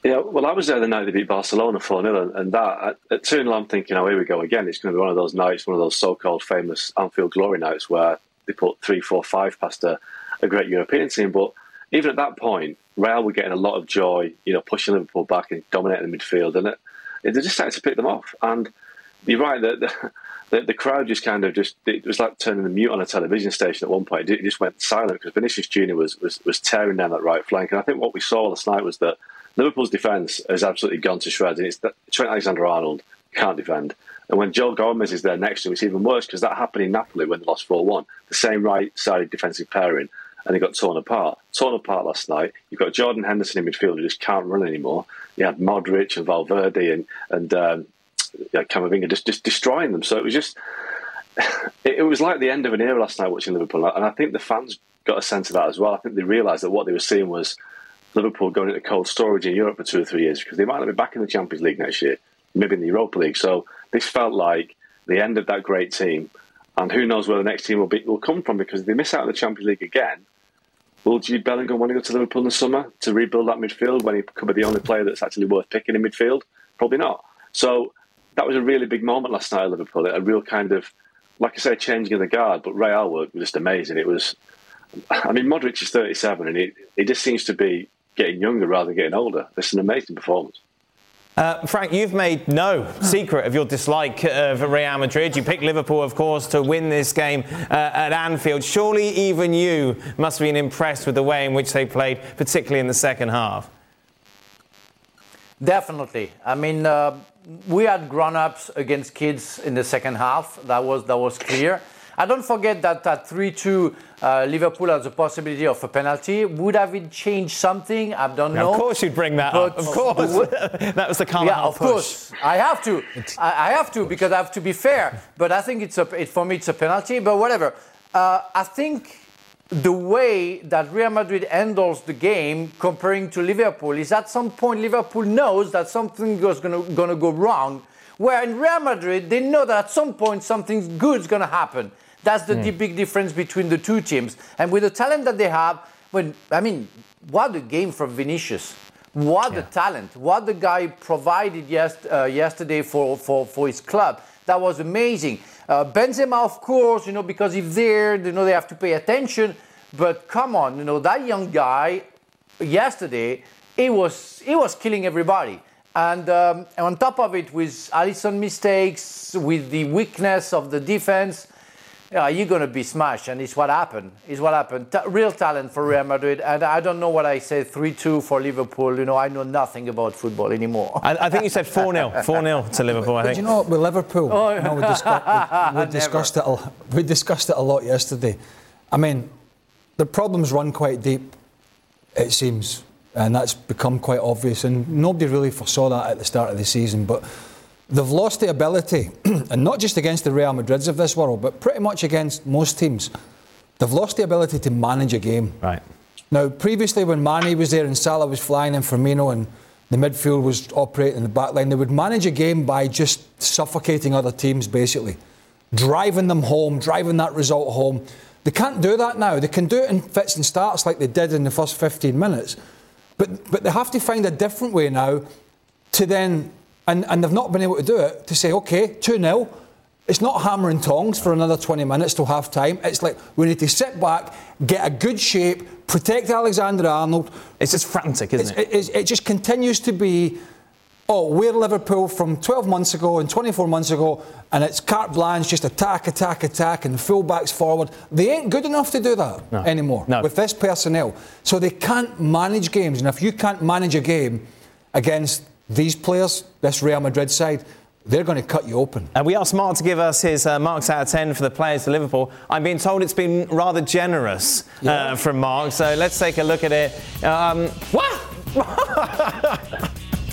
Yeah, well, I was there the night they beat Barcelona 4 0, and that at 2 0, I'm thinking, oh, here we go again. It's going to be one of those nights, one of those so called famous Anfield glory nights where they put 3 4 5 past a a great European team. But even at that point, Real were getting a lot of joy, you know, pushing Liverpool back and dominating the midfield, and it, it, they just started to pick them off. And you're right that the, *laughs* the, the, crowd just kind of just it was like turning the mute on a television station at one point. It just went silent because Vinicius Junior was, was was tearing down that right flank, and I think what we saw last night was that Liverpool's defence has absolutely gone to shreds. And it's that Trent Alexander-Arnold can't defend. And when Joe Gomez is there next to him, it's even worse because that happened in Napoli when they lost 4 1. The same right sided defensive pairing and they got torn apart. Torn apart last night. You've got Jordan Henderson in midfield who just can't run anymore. You had Modric and Valverde and and um, yeah, Camavinga just just destroying them. So it was just *laughs* it, was like the end of an era last night watching Liverpool, and I think the fans got a sense of that as well. I think they realised that what they were seeing was Liverpool going into cold storage in Europe for two or three years because they might not be back in the Champions League next year, maybe in the Europa League. So this felt like the end of that great team. And who knows where the next team will be will come from because if they miss out on the Champions League again, Will Jude Bellingham want to go to Liverpool in the summer to rebuild that midfield when he could be the only player that's actually worth picking in midfield? Probably not. So that was a really big moment last night at Liverpool. A real kind of, like I say, changing of the guard. But Real was just amazing. It was, I mean, Modric is 37 and he, he just seems to be getting younger rather than getting older. It's an amazing performance. Uh, Frank, you've made no secret of your dislike of Real Madrid. You picked Liverpool, of course, to win this game uh, at Anfield. Surely even you must have been impressed with the way in which they played, particularly in the second half. Definitely. I mean, uh, we had grown-ups against kids in the second half. That was that was clear. I don't forget that at 3 2, uh, Liverpool has the possibility of a penalty. Would have it changed something? I don't know. Of course, you'd bring that but up. Of course. *laughs* that was the comment. Yeah, of push. course. I have to. I, I, have to because I have to be fair. But I think it's a, it, for me, it's a penalty. But whatever. Uh, I think the way that Real Madrid handles the game comparing to Liverpool is at some point Liverpool knows that something is going to go wrong. Where in Real Madrid, they know that at some point something good is going to happen. That's the mm. big difference between the two teams. And with the talent that they have, when I mean, what a game from Vinicius. What yeah. the talent. What the guy provided yes, uh, yesterday for, for, for his club. That was amazing. Uh, Benzema, of course, you know, because if they're, you know, they have to pay attention. But come on, you know, that young guy yesterday, he was, he was killing everybody. And, um, and on top of it, with Alisson mistakes, with the weakness of the defense, yeah, you're going to be smashed, and it's what happened. It's what happened. Ta- real talent for Real Madrid, and I don't know what I said. Three-two for Liverpool. You know, I know nothing about football anymore. I, I think you said four-nil. *laughs* Four-nil to Liverpool. I think. But you know, with Liverpool, oh, you know, we, *laughs* discuss, we, we discussed it. A, we discussed it a lot yesterday. I mean, the problems run quite deep. It seems, and that's become quite obvious. And nobody really foresaw that at the start of the season, but They've lost the ability, *clears throat* and not just against the Real Madrids of this world, but pretty much against most teams. They've lost the ability to manage a game. Right. Now, previously, when Mane was there and Salah was flying in Firmino and the midfield was operating in the back line, they would manage a game by just suffocating other teams, basically. Driving them home, driving that result home. They can't do that now. They can do it in fits and starts like they did in the first 15 minutes. But, but they have to find a different way now to then and, and they've not been able to do it to say, okay, 2 0, It's not hammer and tongs for another 20 minutes till half time. It's like we need to sit back, get a good shape, protect Alexander Arnold. It's just frantic, isn't It's- it? it just continues to be, oh, we're Liverpool from 12 months ago and 24 months ago, and it's carte blanche, just attack, attack, attack, and the fullbacks forward. They ain't good enough to do that No. anymore No. with this personnel. So they can't manage games. And if you can't manage a game against these players, this Real Madrid side, they're going to cut you open. And we asked Mark to give us his uh, marks out of 10 for the players of Liverpool. I'm being told it's been rather generous uh, from Mark, so let's take a look at it. Um, *laughs* What?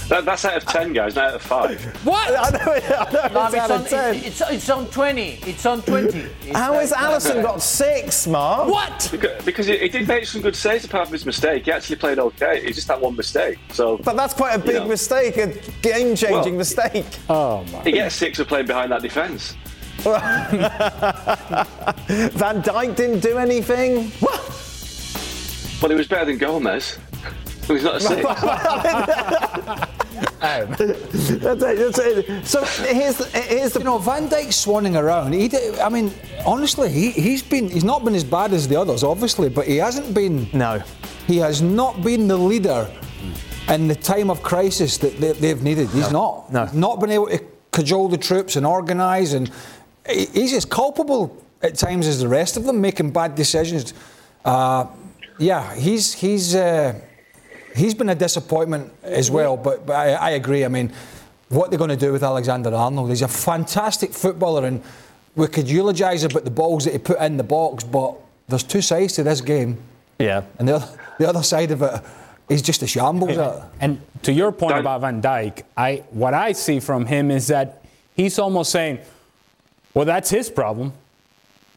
That, that's out of 10, guys, not out of 5. What? I know, it- I know No, it's it's, out on, of 10. it's, it's, it's on 20. It's on 20. It's How has Alisson got six, Mark? What? Because, because he, he did make some good saves apart from his mistake. He actually played okay. It's just that one mistake. So But that's quite a big Yeah. mistake, a game-changing Well- mistake. Oh my. he gets six for playing behind that defence. *laughs* Van Dijk didn't do anything. What? But he was better than Gomez. *laughs* He's not a six. *laughs* That's it, that's it. So here's the, here's the You know, Van Dijk's swanning around. He, did, I mean, honestly, he, he's been he's not been as bad as the others, obviously, but he hasn't been. no. He has not been the leader in the time of crisis that they, they've needed. He's not. No. Not been able to cajole the troops and organise, and he's as culpable at times as the rest of them, making bad decisions. Uh, yeah, he's he's uh, he's been a disappointment as well. But, but I, I agree. I mean, what they're going to do with Alexander Arnold? He's a fantastic footballer, and we could eulogise about the balls that he put in the box, but there's two sides to this game. Yeah. And the other, the other side of it, he's just a shambles at it. And to your point Dan- about Van Dijk, I what I see from him is that he's almost saying, "Well, that's his problem.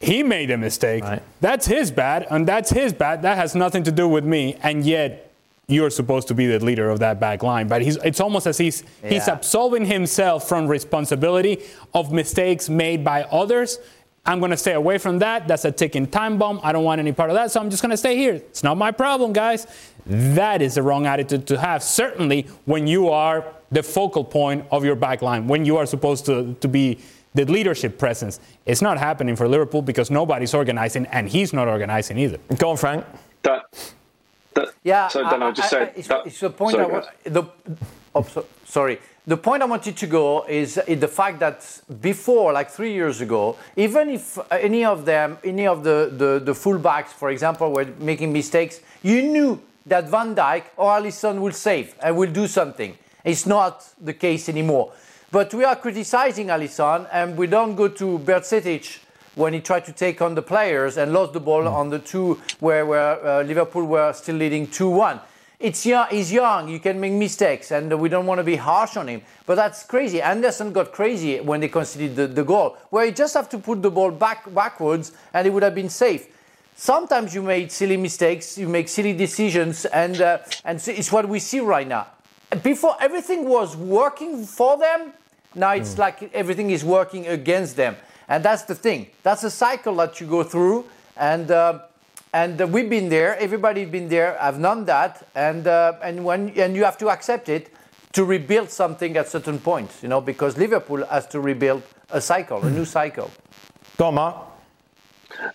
He made a mistake. Right. That's his bad, and that's his bad. That has nothing to do with me." And yet, you're supposed to be the leader of that back line. But he's, it's almost as he's he's absolving himself from responsibility of mistakes made by others. I'm going to stay away from that. That's a ticking time bomb. I don't want any part of that. So I'm just going to stay here. It's not my problem, guys. That is the wrong attitude to have, certainly when you are the focal point of your back line, when you are supposed to, to be the leadership presence. It's not happening for Liverpool because nobody's organizing, and he's not organizing either. Go on, Frank. That, that, Yeah, So then I- just say I- it's, that, it's the point. sorry, I the, oh, so, sorry. The point I wanted to go is, is the fact that before, like three years ago, even if any of them, any of the, the, the fullbacks, for example, were making mistakes, you knew that Van Dijk or Alisson will save and will do something. It's not the case anymore. But we are criticizing Alisson, and we don't go to Bajcetic when he tried to take on the players and lost the ball on the two where, where uh, Liverpool were still leading 2-1. It's young, he's young, you can make mistakes, and we don't want to be harsh on him. But that's crazy. Anderson got crazy when they conceded the, the goal, where you just have to put the ball back backwards and it would have been safe. Sometimes you made silly mistakes, you make silly decisions, and, uh, and so it's what we see right now. Before everything was working for them, now it's like everything is working against them. And that's the thing. That's a cycle that you go through. And, uh, and uh, we've been there, everybody's been there, I've known that. And, uh, and, when, and you have to accept it to rebuild something at certain points, you know, because Liverpool has to rebuild a cycle, a new cycle. Go on, Mark.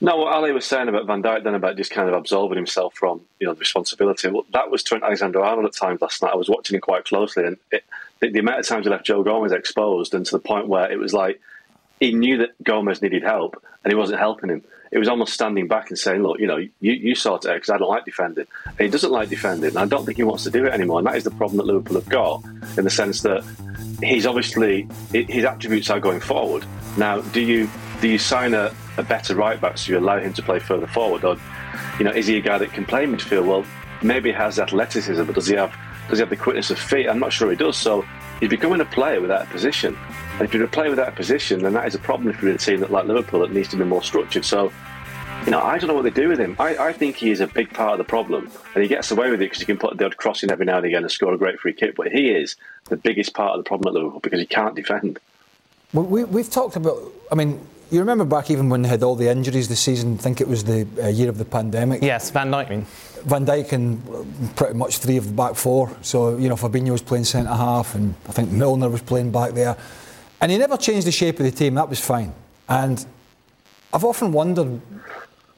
No, what Ali was saying about Van Dijk then about just kind of absolving himself from you know the responsibility. Well, that was Trent Alexander-Arnold at times last night. I was watching him quite closely, and it, the, the amount of times he left Joe Gomez exposed, and to the point where it was like he knew that Gomez needed help, and he wasn't helping him. It was almost standing back and saying, "Look, you know, you, you sort it out because I don't like defending." And he doesn't like defending, and I don't think he wants to do it anymore. And that is the problem that Liverpool have got, in the sense that he's obviously his attributes are going forward. Now, do you do you sign a, a better right back so you allow him to play further forward, or you know, is he a guy that can play midfield? Well, maybe he has athleticism, but does he have does he have the quickness of feet? I'm not sure he does. So he's becoming a player without a position. And if you're a player without a position, then that is a problem in a team that like Liverpool that needs to be more structured. So you know, I don't know what they do with him. I, I think he is a big part of the problem, and he gets away with it because he can put the odd cross in every now and again and score a great free kick. But he is the biggest part of the problem at Liverpool because he can't defend. We, we've talked about. I mean, you remember back even when they had all the injuries this season. I think it was the uh, year of the pandemic. Yes, Van Dijk. mean. Van Dijk and pretty much three of the back four. So you know, Fabinho was playing centre half, and I think Milner was playing back there. And he never changed the shape of the team. That was fine. And I've often wondered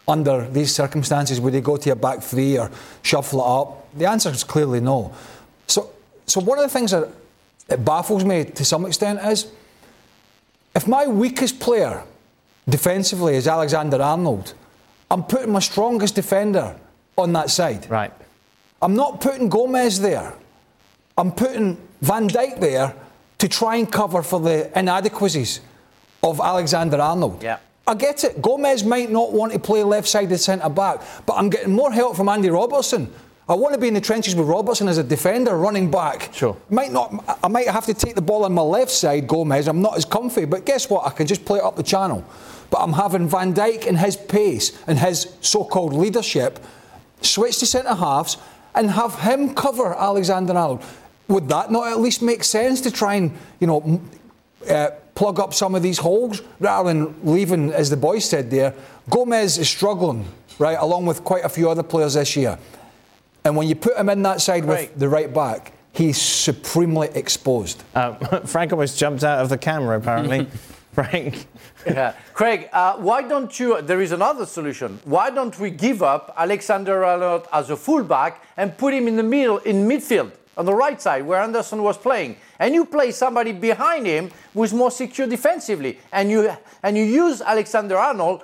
under these circumstances would he go to a back three or shuffle it up? The answer is clearly no. So, so one of the things that, that baffles me to some extent is if my weakest player defensively is Alexander Arnold, I'm putting my strongest defender on that side. Right. I'm not putting Gomez there. I'm putting Van Dijk there to try and cover for the inadequacies of Alexander Arnold. Yeah. I get it. Gomez might not want to play left sided centre back, but I'm getting more help from Andy Robertson. I want to be in the trenches with Robertson as a defender running back. Sure. Might not I might have to take the ball on my left side, Gomez. I'm not as comfy, but guess what? I can just play it up the channel. But I'm having Van Dijk and his pace and his so-called leadership switch to centre halves and have him cover Alexander Arnold. Would that not at least make sense to try and, you know, uh, plug up some of these holes rather than leaving, as the boys said there? Gomez is struggling, right, along with quite a few other players this year. And when you put him in that side Right. with the right back, he's supremely exposed. Uh, *laughs* Frank almost jumped out of the camera, apparently. *laughs* Frank. Yeah. Craig, uh, why don't you? There is another solution. Why don't we give up Alexander Arnold as a fullback and put him in the middle, in midfield, on the right side where Anderson was playing, and you play somebody behind him who's more secure defensively, and you and you use Alexander Arnold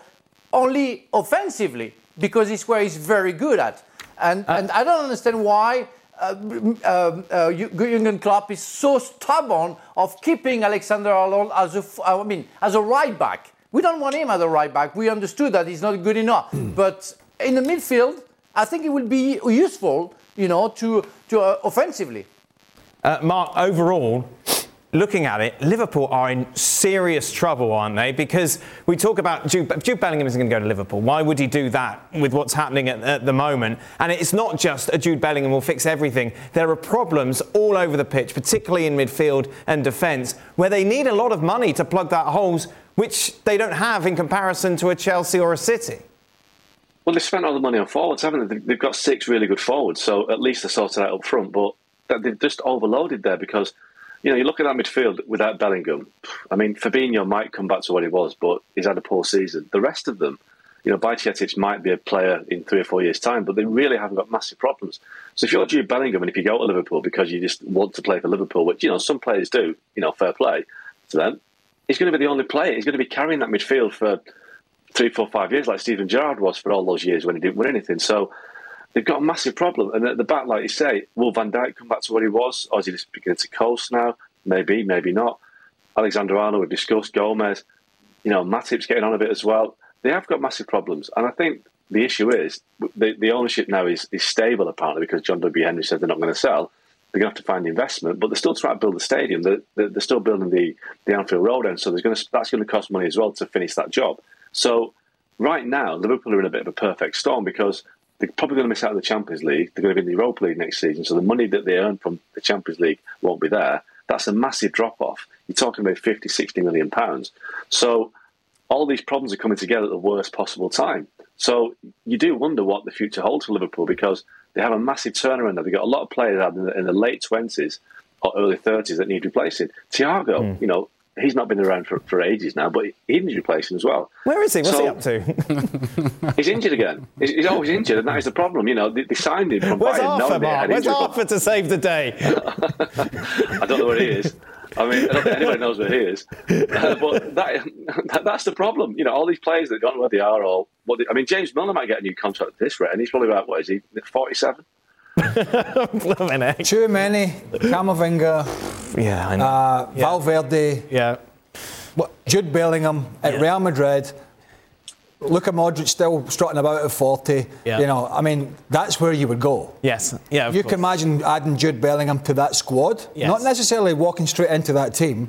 only offensively because it's where he's very good at. And and I don't understand why. Uh, um, uh, Jurgen Klopp is so stubborn of keeping Alexander Arnold as a, f- I mean, as a right back. We don't want him as a right back. We understood that he's not good enough. but in the midfield, I think it would be useful, you know, to to uh, offensively. Uh, Mark, overall, looking at it, Liverpool are in serious trouble, aren't they? Because we talk about Jude, Jude Bellingham isn't going to go to Liverpool. Why would he do that with what's happening at, at the moment? And it's not just a Jude Bellingham will fix everything. There are problems all over the pitch, particularly in midfield and defence, where they need a lot of money to plug that holes, which they don't have in comparison to a Chelsea or a City. Well, they spent all the money on forwards, haven't they? They've got six really good forwards, so at least they sorted out up front. But they've just overloaded there because, you know, you look at that midfield without Bellingham. I mean, Fabinho might come back to what he was, but he's had a poor season. The rest of them, you know, Bajcetic might be a player in three or four years' time, but they really haven't got massive problems. So if you're Jude Bellingham and if you go to Liverpool because you just want to play for Liverpool, which, you know, some players do, you know, fair play to them, he's going to be the only player. He's going to be carrying that midfield for three, four, five years, like Steven Gerrard was for all those years when he didn't win anything. So they've got a massive problem. And at the back, like you say, will Van Dijk come back to what he was, or is he just beginning to coast now? Maybe, maybe not. Alexander Arnold, we've discussed Gomez. You know, Matip's getting on a bit as well. They have got massive problems, and I think the issue is the, the ownership now is, is stable apparently because John W. Henry said they're not going to sell. They're going to have to find investment, but they're still trying to build the stadium. They're, they're, they're still building the, the Anfield Road end, so there's going to, that's going to cost money as well to finish that job. So right now, Liverpool are in a bit of a perfect storm because they're probably going to miss out on the Champions League. They're going to be in the Europa League next season, so the money that they earn from the Champions League won't be there. That's a massive drop off. You're talking about 50, 60 million pounds. So all these problems are coming together at the worst possible time. So you do wonder what the future holds for Liverpool because they have a massive turnaround. They've got a lot of players out in the, in the late 20s or early 30s that need replacing. Thiago, hmm. you know, he's not been around for, for ages now, but Eden's replacing as well. Where is he? What's so, he up to? *laughs* *laughs* he's injured again. He's, he's, always injured, and that is the problem. You know, they, they signed him from Where's Bayern. Arthur, Mark? Where's injured, Arthur but... to save the day? *laughs* I don't know where he is. I mean, I don't think anybody knows where he is. Uh, but that, that, that's the problem. You know, all these players that don't know where they are or what they, I mean, James Milner might get a new contract at this rate, and he's probably about, what is he, 47? Too many. Camavinga. Yeah, I know. Uh, yeah. Valverde. Yeah. Jude Bellingham at yeah. Real Madrid. Luka Modric still strutting about at 40. Yeah. You know, I mean, that's where you would go. Yes. Yeah. you course. can imagine adding Jude Bellingham to that squad. Yes. Not necessarily walking straight into that team,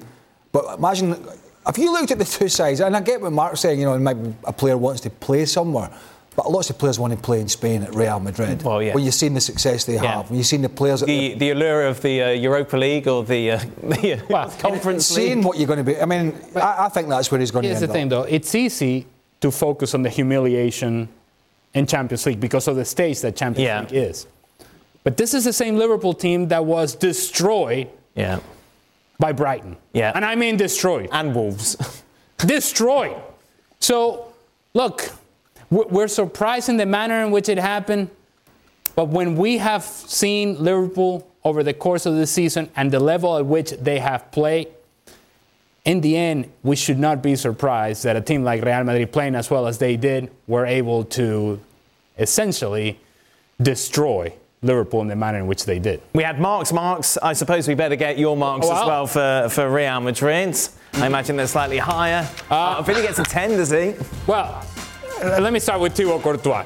but imagine if you looked at the two sides, and I get what Mark's saying, you know, maybe a player wants to play somewhere but lots of players want to play in Spain at Real Madrid. Well, yeah. When you've seen the success they Yeah. have, when you've seen the players that the the allure of the uh, Europa League or the, uh, *laughs* the Well, Conference seeing League. what you're going to be. I mean, I, I think that's where he's going Here's to the thing, up. though. It's easy to focus on the humiliation in Champions League because of the stage that Champions Yeah. League is. But this is the same Liverpool team that was destroyed Yeah. by Brighton. Yeah. And I mean destroyed. And Wolves. *laughs* destroyed. So, look, we're surprised in the manner in which it happened, but when we have seen Liverpool over the course of the season and the level at which they have played, in the end, we should not be surprised that a team like Real Madrid, playing as well as they did, were able to essentially destroy Liverpool in the manner in which they did. We had marks, marks. I suppose we better get your marks as well for, for Real Madrid. I imagine they're slightly higher. Uh, Vinny gets a 10, does he? Well, uh, let me start with Thibaut Courtois.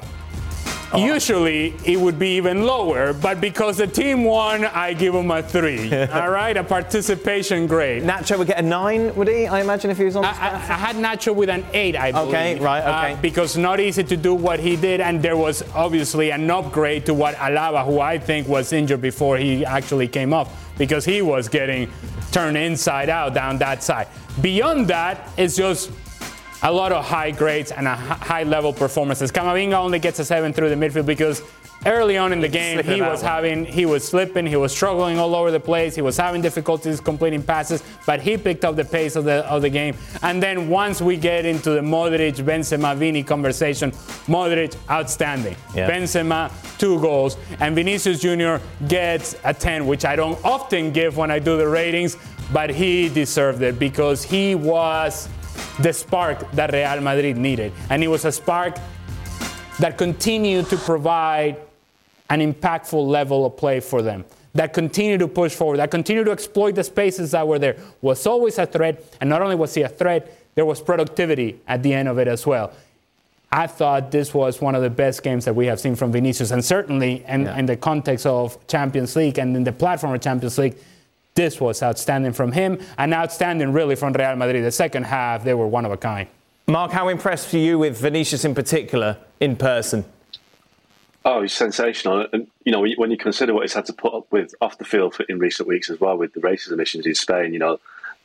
Usually it would be even lower, but because the team won, I give him a three. *laughs* all right, a participation grade. Nacho would get a 9, would he? I imagine if he was on I, the I, I had Nacho with an eight, I believe. Okay, right, Uh, okay. because not easy to do what he did, and there was obviously an upgrade to what Alaba, who I think was injured before he actually came up, because he was getting turned inside out down that side. Beyond that, it's just a lot of high grades and a high level performances. Camavinga only gets a seven through the midfield because early on in the game he was having he was slipping, he was struggling all over the place, he was having difficulties completing passes, but he picked up the pace of the of the game. And then once we get into the Modric, Benzema, Vini conversation, Modric outstanding. Yeah. Benzema two goals, and Vinicius Jr. gets a 10, which I don't often give when I do the ratings, but he deserved it because he was the spark that Real Madrid needed. And it was a spark that continued to provide an impactful level of play for them. That continued to push forward, that continued to exploit the spaces that were there. Was always a threat, and not only was he a threat, there was productivity at the end of it as well. I thought this was one of the best games that we have seen from Vinicius, and certainly in, Yeah. in the context of Champions League and in the platform of Champions League, this was outstanding from him, and outstanding really from Real Madrid. The second half, they were one of a kind. Mark, how impressed were you with Vinicius in particular in person? Oh, he's sensational. And, you know, when you- consider what he's had to put up with off the field for, in recent weeks as well with the racism issues in Spain, you know,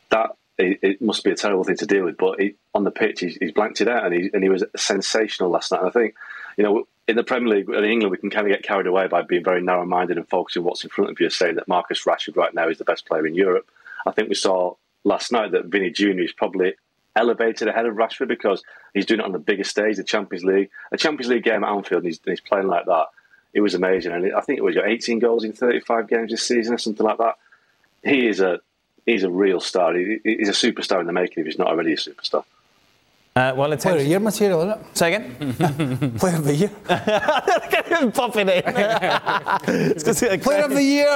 that it, it must be a terrible thing to deal with. But he, on the pitch, he's, he's blanked it out and he, and he was sensational last night. And I think, you know, in the Premier League, in England, we can kind of get carried away by being very narrow minded and focusing what's in front of you, saying that Marcus Rashford right now is the best player in Europe. I think we saw last night that Vinny Jr. is probably elevated ahead of Rashford because he's doing it on the biggest stage, the Champions League. A Champions League game at Anfield, and he's, and he's playing like that. It was amazing. And I think it was got 18 goals in 35 games this season or something like that. He is a he's a real star. He, he's a superstar in the making if he's not already a superstar. Uh, well, Player of the attention. year material, isn't it? Say again? *laughs* Player of the year. *laughs* Popping in. *laughs* It's Player of the year.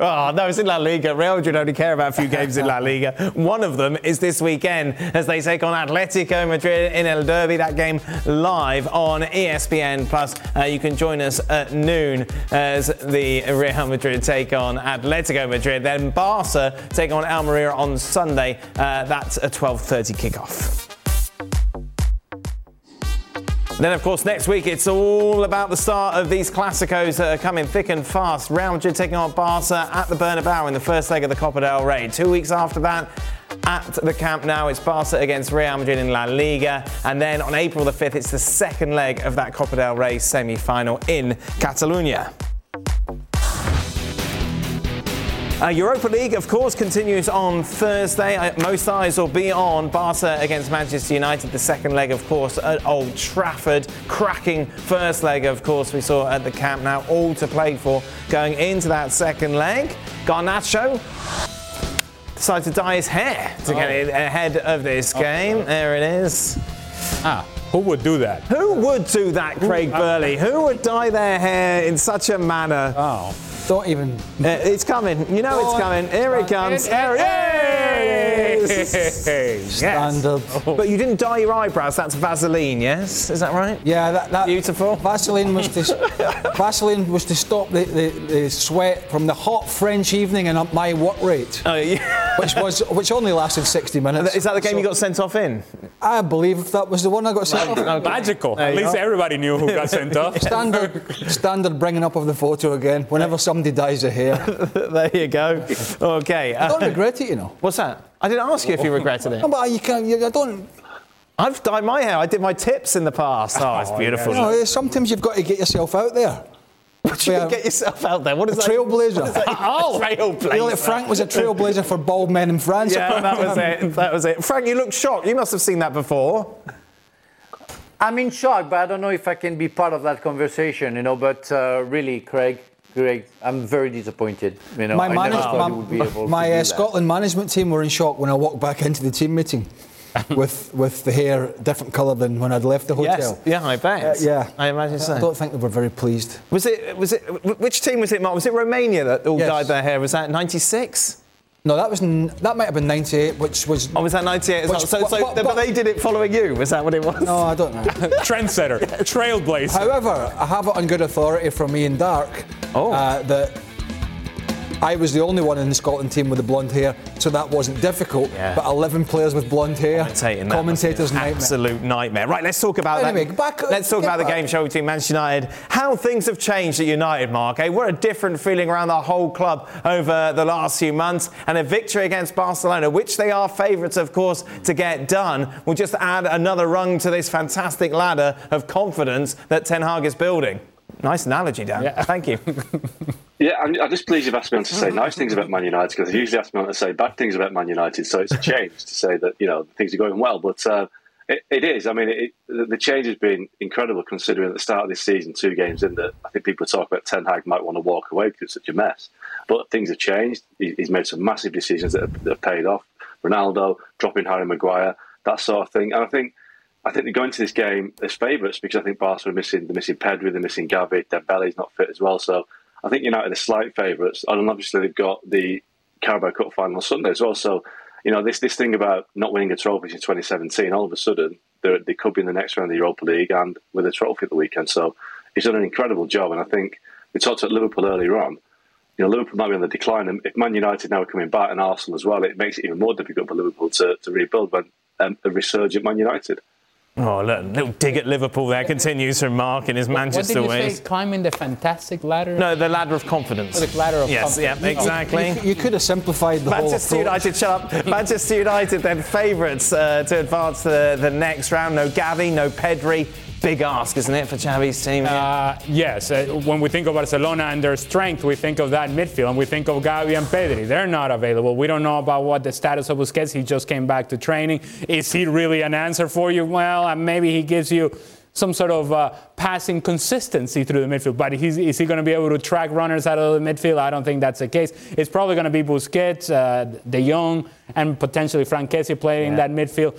oh, no, it's in La Liga. Real Madrid only care about a few games in La Liga. One of them is this weekend as they take on Atletico Madrid in El Derby. That game live on ESPN. Plus, uh, you can join us at noon as the Real Madrid take on Atletico Madrid. Then Barca take on Almeria on Sunday. Uh, that's a 12:30 kickoff. Then, of course, next week it's all about the start of these Clásicos that are coming thick and fast. Real Madrid taking on Barca at the Bernabeu in the first leg of the Copa del Rey. Two weeks after that, at the Camp Nou, it's Barca against Real Madrid in La Liga. And then on April the 5th, it's the second leg of that Copa del Rey semi-final in Catalonia. Uh, Europa League, of course, continues on Thursday. Uh, most eyes will be on Barca against Manchester United. The second leg, of course, at Old Trafford. Cracking first leg, of course, we saw at the Camp Nou. All to play for going into that second leg. Garnacho decided to dye his hair to get ahead of this game. There it is. Ah, who would do that? Who would do that, Craig Burley? Who would dye their hair in such a manner? Oh. Don't even. Uh, it's coming. You know it's Oh, coming. Here it comes. Here it is. Hey, Standard. But you didn't dye your eyebrows. That's Vaseline, yes? Is that right? Yeah, that, that Beautiful. Vaseline was to *laughs* Vaseline was to stop the, the, the sweat from the hot French evening and up my work rate, Oh, yeah. which was which only lasted 60 minutes. Is that the game So you got sent off in? I believe that was the one I got sent off. Magical. There At least go. everybody knew who got sent *laughs* off. Standard, standard bringing up of the photo again. Whenever somebody dyes their hair, *laughs* there you go. Okay. I uh, don't regret it, you know. what's that? I didn't ask you if you regretted it. *laughs* No, but you can't. You, I don't. I've dyed my hair. I did my tips in the past. *laughs* Oh, it's beautiful. You know, sometimes you've got to get yourself out there. What you get yourself out there? What is that? Trailblazer. Oh, trailblazer. You know, like Frank was a trailblazer for bald men in France. Yeah, that was it. That was it. Frank, you look shocked. You must have seen that before. I'm in shock, but I don't know if I can be part of that conversation, you know. But uh, really, Craig, Craig, I'm very disappointed. You know, My, I manage- never thought my, he would be able my, to do uh, that. Scotland management team were in shock when I walked back into the team meeting *laughs* with with the hair different colour than when I'd left the hotel. Yes. Yeah, I bet. Uh, yeah, I imagine so. I don't think they were very pleased. Was it? Was it? wh- Which team was it? Mark? Was it Romania that all Yes. dyed their hair? Was that '96? No, that was that might have been '98, which was. Or was that '98? as well? Which- So, so but- but, but- they did it following you. Was that what it was? No, I don't know. *laughs* Trendsetter, trailblazer. However, I have it on good authority from Ian Darke Oh. uh, that I was the only one in the Scotland team with the blonde hair, so that wasn't difficult. Yeah. But 11 players with blonde hair, Commentating commentators' must be an nightmare. Absolute nightmare. Right, let's talk about Anyway, that. back- let's talk about the back. game show between Manchester United. How things have changed at United, Mark. Eh? What a different feeling around the whole club over the last few months. And a victory against Barcelona, which they are favourites, of course, to get done, will just add another rung to this fantastic ladder of confidence that Ten Hag is building. Nice analogy, Dan. Yeah. Thank you. *laughs* Yeah, I'm, I'm just pleased you've asked me on to say nice things about Man United because I usually ask me on to say bad things about Man United. So it's a change to say that you know things are going well, but uh, it, it is. I mean, it, the the change has been incredible considering at the start of this season, two games in, that I think people talk about Ten Hag might want to walk away because it's such a mess. But things have changed. He, he's made some massive decisions that have, that have paid off. Ronaldo dropping Harry Maguire, that sort of thing, and I think. I think they're going to this game as favourites because I think Barca are missing. They're missing Pedri, they're missing Gavi, Dembele's not fit as well. So I think United are slight favourites, and obviously they've got the Carabao Cup final on Sunday as well. So you know this this thing about not winning a trophy since 2017, all of a sudden they could be in the next round of the Europa League and with a trophy at the weekend. So he's done an incredible job, and I think we talked about Liverpool earlier on. You know, Liverpool might be on the decline, and if Man United now are coming back and Arsenal as well, it makes it even more difficult for Liverpool to, to rebuild when um, a resurgent Man United. Oh, look, little dig at Liverpool there continues from Mark in his what Manchester did you ways. say? Climbing the fantastic ladder? No, the ladder of confidence. Oh, the ladder of yes, confidence. yeah, exactly. You, you could have simplified the Manchester whole approach. United, shut up. *laughs* Manchester United, then favourites uh, to advance to the next round. No Gavi, no Pedri. Big ask, isn't it, for Xavi's team? Uh, yes, uh, when we think of Barcelona and their strength, we think of that midfield, and we think of Gavi and Pedri. They're not available. We don't know about what the status of Busquets. He just came back to training. Is he really an answer for you? Well, uh, maybe he gives you some sort of uh, passing consistency through the midfield. But he's, is he going to be able to track runners out of the midfield? I don't think that's the case. It's probably going to be Busquets, uh, De Jong, and potentially Franck Kessie playing that midfield.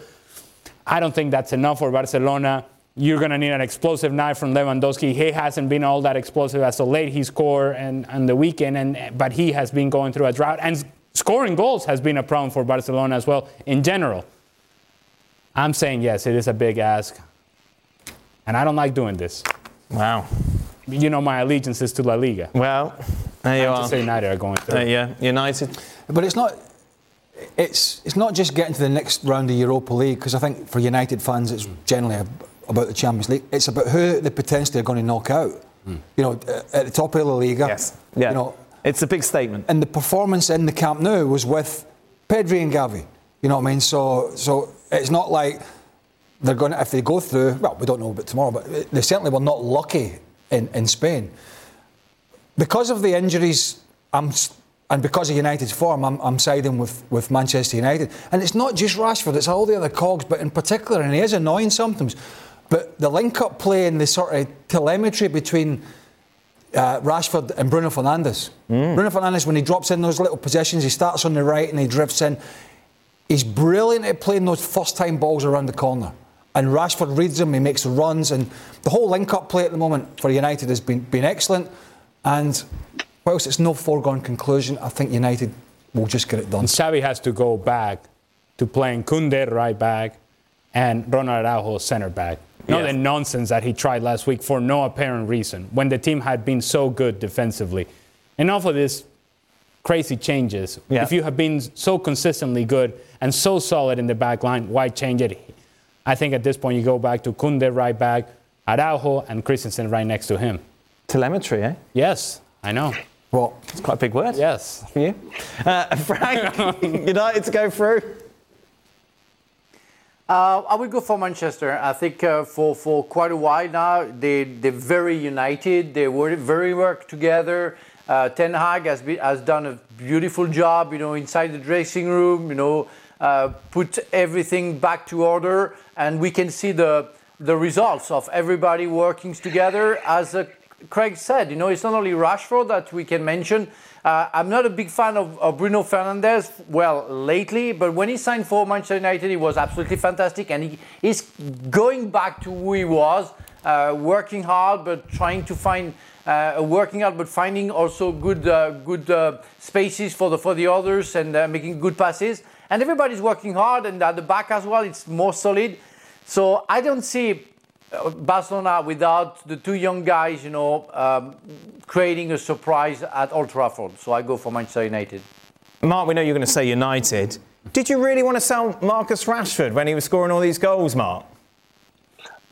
I don't think that's enough for Barcelona. You're going to need an explosive night from Lewandowski. He hasn't been all that explosive as of late. He scored and on the weekend, and but he has been going through a drought. And scoring goals has been a problem for Barcelona as well in general. I'm saying yes, it is a big ask, and I don't like doing this. wow. You know my allegiance is to La Liga. Well, there you are. Manchester United are going through. Uh, yeah, United. But it's not. It's it's not just getting to the next round of Europa League because I think for United fans it's generally ab- about the Champions League. It's about who they potentially are going to knock out. Hmm. You know, at the top of the Liga. Yes. Yeah. You know, it's a big statement. and the performance in the Camp Nou was with Pedri and Gavi. You know what I mean? So so it's not like they're going to if they go through. Well, we don't know about tomorrow, but they certainly were not lucky in, in Spain because of the injuries. I'm and because of United's form, I'm, I'm siding with, with Manchester United. And it's not just Rashford; it's all the other cogs, but in particular, and he is annoying sometimes. But the link-up play and the sort of telemetry between uh, Rashford and Bruno Fernandes. Bruno Fernandes, when he drops in those little positions, he starts on the right and he drifts in. He's brilliant at playing those first-time balls around the corner. And Rashford reads them, he makes the runs, and the whole link-up play at the moment for United has been, been excellent. And whilst it's no foregone conclusion, I think United will just get it done. And Xavi has to go back to playing Kounde right back and Ronald Araujo center back. Not the nonsense that he tried last week for no apparent reason when the team had been so good defensively. Enough of this crazy changes. Yeah. If you have been so consistently good and so solid in the back line, why change it? I think at this point you go back to Kounde right back, Araujo and Christensen right next to him. Telemetry, eh? Yes, I know. Well, It's quite a big word. Yes. For you. Uh, *laughs* Frank, *laughs* United to go through. Uh, I would go for Manchester. I think uh, for, for quite a while now, they, they're very united. They work very work together. Uh, Ten Hag has, been, has done a beautiful job, you know, inside the dressing room, you know, uh, put everything back to order. And we can see the, the results of everybody working together. As uh, Craig said, you know, it's not only Rashford that we can mention. Uh, I'm not a big fan of, of, Bruno Fernandes, well, lately, but when he signed for Manchester United, he was absolutely fantastic, and he is going back to who he was, uh, working hard, but trying to find uh, working out, but finding also good uh, good uh, spaces for the for the others and uh, making good passes. And everybody's working hard, and at the back as well, it's more solid. So I don't see Barcelona without the two young guys, you know, um, creating a surprise at Old Trafford. So I go for Manchester United. Mark, we know you're going to say United. Did you really want to sell Marcus Rashford when he was scoring all these goals, Mark?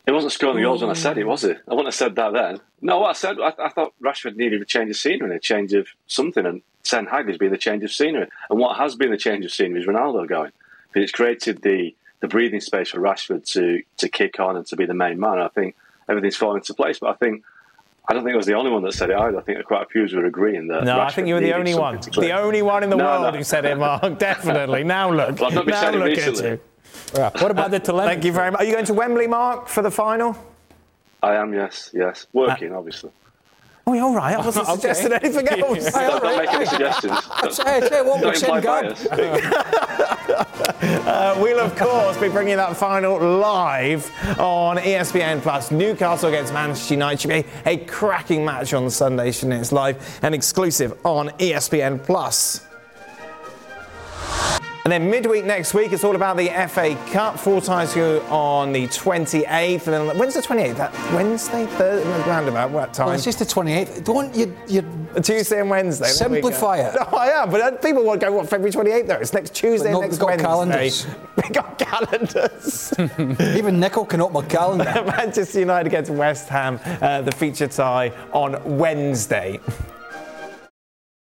He wasn't scoring the goals when I said it, was he? I wouldn't have said that then. No, what I said, I, I thought Rashford needed a change of scenery, a change of something, and Ten Hag has been the change of scenery. And what has been the change of scenery is Ronaldo going. It's created the the breathing space for Rashford to to kick on and to be the main man. I think everything's falling into place. But I think I don't think I was the only one that said it either. I think quite a few were agreeing that. No, Rashford I think you were the only one. The only one in the no, world no. who said it, Mark. *laughs* Definitely. Now look. Well, now look at you. Yeah. What about the telemetry? Thank you very much. Are you going to Wembley, Mark, for the final? I am, yes, yes. Working, uh, obviously. Oh, you're all right. I wasn't *laughs* Okay. suggesting anything *laughs* else. Don't, don't make any *laughs* suggestions. Say, say what Don't was imply in Gab. bias. Uh, we'll, of course, be bringing that final live on ESPN Plus. Newcastle against Manchester United should be a cracking match on Sunday, shouldn't it? It's live and exclusive on ESPN Plus. And then midweek next week, it's all about the FA Cup. Four ties go on the 28th. And then when's the 28th? That Wednesday, Thursday, roundabout what time? Well, it's just the 28th. Don't you? you Tuesday and Wednesday. There we go. Simplify it. No, I am, but uh, people will go, what, February 28th? though? It's next Tuesday, no, next we've got Wednesday. calendars. *laughs* We got calendars. *laughs* even Nicol can open my calendar. *laughs* Manchester United against West Ham, uh, the feature tie on Wednesday.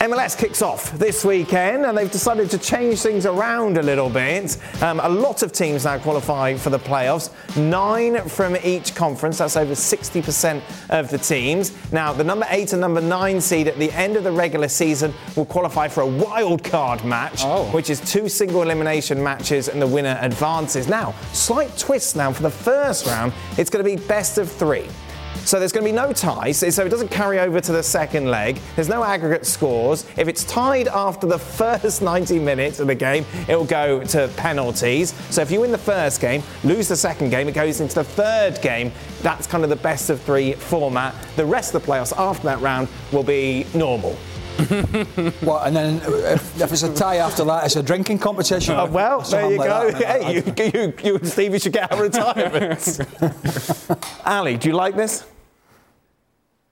MLS kicks off this weekend and they've decided to change things around a little bit. Um, a lot of teams now qualify for the playoffs, nine from each conference. That's over 60% of the teams. Now, the number eight and number nine seed at the end of the regular season will qualify for a wild card match, which is two single elimination matches and the winner advances. Now, slight twist now for the first round, it's going to be best of three. So there's going to be no ties, so it doesn't carry over to the second leg. There's no aggregate scores. If it's tied after the *laughs* first 90 minutes of the game, it'll go to penalties. So if you win the first game, lose the second game, it goes into the third game. That's kind of the best of three format. The rest of the playoffs after that round will be normal. *laughs* what? And then if, if it's a tie after that, it's a drinking competition. Uh, well, there you like go. Hey, you, you, you and Stevie should get out of retirement. *laughs* Ali, do you like this?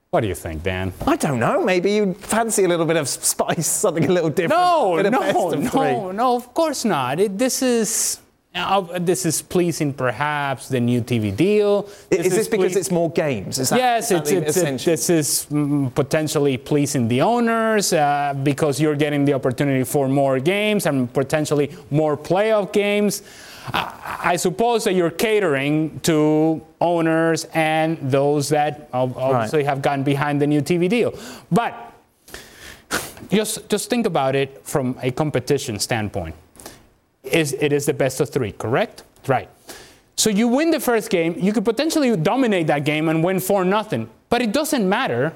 What do you think, Dan? I don't know. Maybe you fancy a little bit of spice, *laughs* something a little different. No, no, no, no. Of course not. It, this is uh, this is pleasing, perhaps the new TV deal. Is this because ple- it's more games? Is that, yes, is it's, it's, it, this is mm, potentially pleasing the owners uh, because you're getting the opportunity for more games and potentially more playoff games. I, I suppose that you're catering to owners and those that ob- obviously have gotten behind the new TV deal. But just, just think about it from a competition standpoint. Is, it is the best of three, correct? Right. So you win the first game, you could potentially dominate that game and win 4 nothing, but it doesn't matter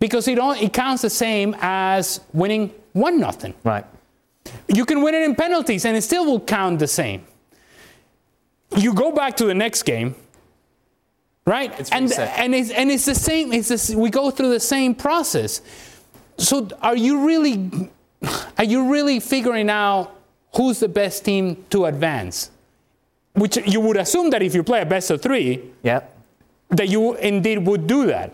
because it, all, it counts the same as winning 1 nothing. Right. You can win it in penalties and it still will count the same. You go back to the next game, right? and reset. and it's and it's the same. It's this, we go through the same process. So are you really are you really figuring out who's the best team to advance? Which you would assume that if you play a best of three, Yep. that you indeed would do that.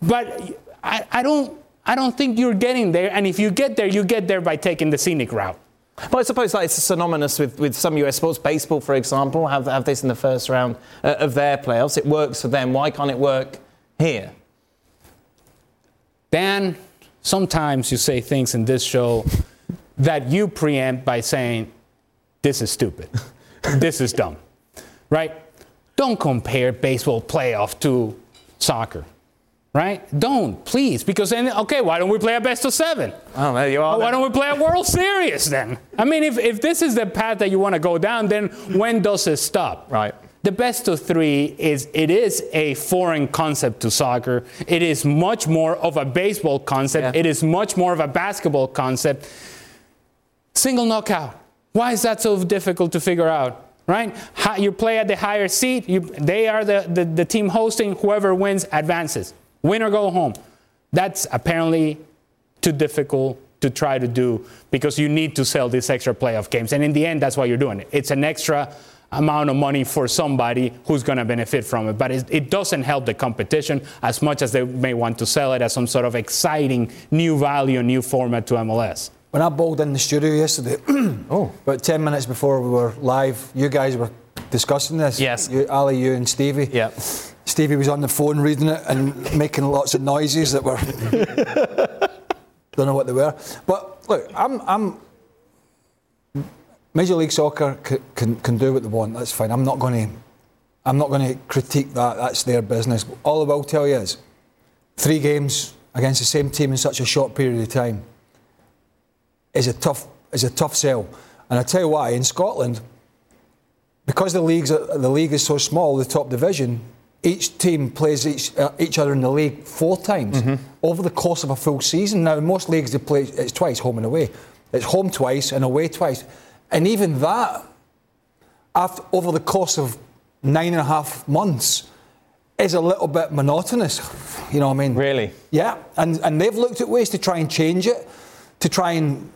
But I, I don't I don't think you're getting there. And if you get there, you get there by taking the scenic route. But I suppose like, it's synonymous with, with some US sports. Baseball, for example, have, have this in the first round uh, of their playoffs. It works for them. Why can't it work here? Dan, sometimes you say things in this show that you preempt by saying, this is stupid. *laughs* this is dumb. Right? Don't compare baseball playoff to soccer. Right? Don't, please. Because then, okay, why don't we play a best of seven? Oh, there you why don't we play a World Series then? I mean, if, if this is the path that you want to go down, then when does it stop? Right. The best of three is it is a foreign concept to soccer. It is much more of a baseball concept. Yeah. It is much more of a basketball concept. Single knockout. Why is that so difficult to figure out? Right? Hi- You play at the higher seed. You, they are the, the, the team hosting. Whoever wins advances. Win or go home. That's apparently too difficult to try to do because you need to sell these extra playoff games. And in the end, that's why you're doing it. It's an extra amount of money for somebody who's going to benefit from it. But it, it doesn't help the competition as much as they may want to sell it as some sort of exciting new value, new format to MLS. When I bowled in the studio yesterday, *clears throat* oh, about 10 minutes before we were live, you guys were discussing this. Yes. You, Ali, you and Stevie. Yeah. Stevie was on the phone reading it and making lots of noises that were. *laughs* don't know what they were. But look, I'm. I'm Major League Soccer can, can, do what they want. That's fine. I'm not going to. I'm not going to critique that. That's their business. All I will tell you is, three games against the same team in such a short period of time is a tough is a tough sell. And I tell you why. In Scotland, because the leagues the league is so small, the top division, each team plays each uh, each other in the league four times over the course of a full season. Now, in most leagues they play it's twice, home and away. It's home twice and away twice, and even that, after over the course of nine and a half months, is a little bit monotonous. You know what I mean? Really? Yeah, and and they've looked at ways to try and change it, to try and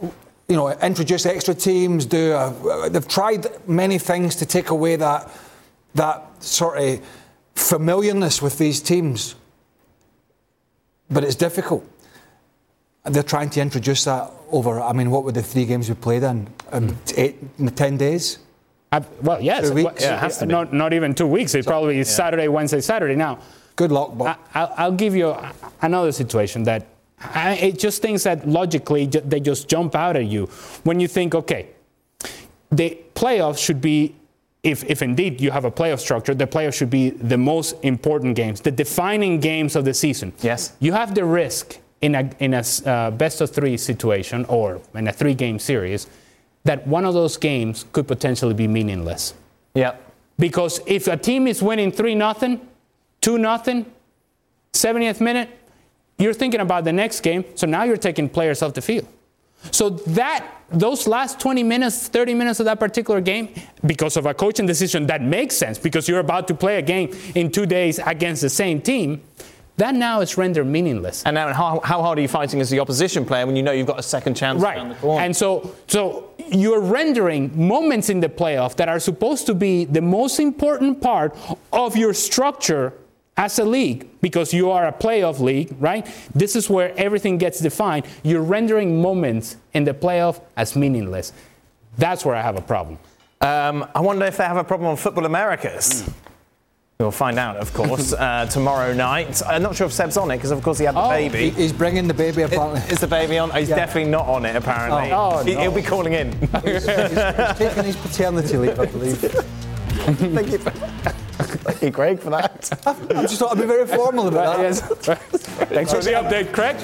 you know introduce extra teams. Do a, they've tried many things to take away that that sort of familiarness with these teams, but it's difficult. And they're trying to introduce that over. I mean, what were the three games we played in? Um, eight, ten days. I, well, yes. Two weeks? Yeah, it has to be. Not, not even two weeks. It's probably Saturday, Wednesday, Saturday. Now, Good luck, but I, I'll, I'll give you another situation that I, it just things that logically they just jump out at you when you think, okay, the playoffs should be, if, if indeed you have a playoff structure, the playoffs should be the most important games, the defining games of the season. Yes. You have the risk in a, in a uh, best of three situation or in a three game series that one of those games could potentially be meaningless. Yeah. Because if a team is winning 3 nothing, 2 nothing, 70th minute, you're thinking about the next game, so now you're taking players off the field. So that those last 20 minutes, 30 minutes of that particular game, because of a coaching decision that makes sense, because you're about to play a game in two days against the same team, that now is rendered meaningless. And now, how, how hard are you fighting as the opposition player when you know you've got a second chance Right. around the corner? And so, so you're rendering moments in the playoff that are supposed to be the most important part of your structure as a league, because you are a playoff league, right? This is where everything gets defined. You're rendering moments in the playoff as meaningless. That's where I have a problem. Um, I wonder if they have a problem on Futbol Americas. We'll find out, of course, *laughs* uh, tomorrow night. I'm not sure if Seb's on it because, of course, he had the Oh, baby. he- he's bringing the baby apparently. Is the baby on? He's Yeah. definitely not on it, apparently. Oh. Oh, he, no. will be calling in. *laughs* he's, he's taking his paternity leave, I believe. *laughs* Thank you. Thank you, Craig, for that. I just thought I'd be very formal about that. Yes. Thanks for the update, Craig.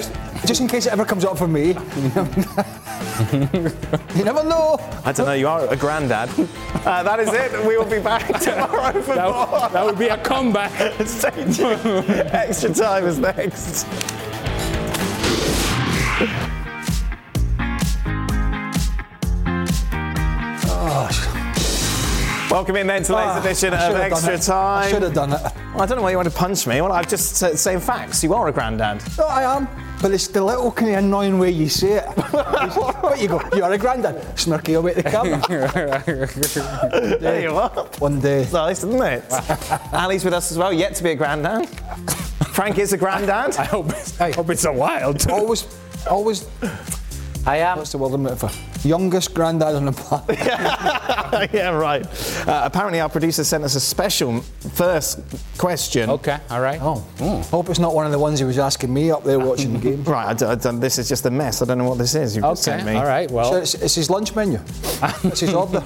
Just in case it ever comes up for me. *laughs* you never know. I don't know, you are a granddad. *laughs* Uh, that is it. We will be back *laughs* tomorrow for That, more. would- that would be a comeback. Stay tuned. Extra time is next. Welcome in then to today's Ah, edition of should have done Extra. Time. I should have done it. Well, I don't know why you want to punch me. Well, I've just said saying facts. You are a granddad. No, I am. But it's the little kind of annoying way you say it. *laughs* but you go, you are a granddad. Smirky away at the camera. *laughs* There you are. One day. Nice, isn't it? *laughs* Ali's with us as well, yet to be a granddad. Frank is a granddad. I hope it's, I hope it's a while. too. Always, always, I am. what's the word I'm for? Youngest granddad on the planet. *laughs* yeah, right. Uh, apparently, our producer sent us a special first question. Okay, all right. Oh, hope it's not one of the ones he was asking me up there watching the game. *laughs* Right, I don't, I don't- this is just a mess. I don't know what this is. You've just sent Okay, me. all right. So Well, it's, it's his lunch menu. It's his order.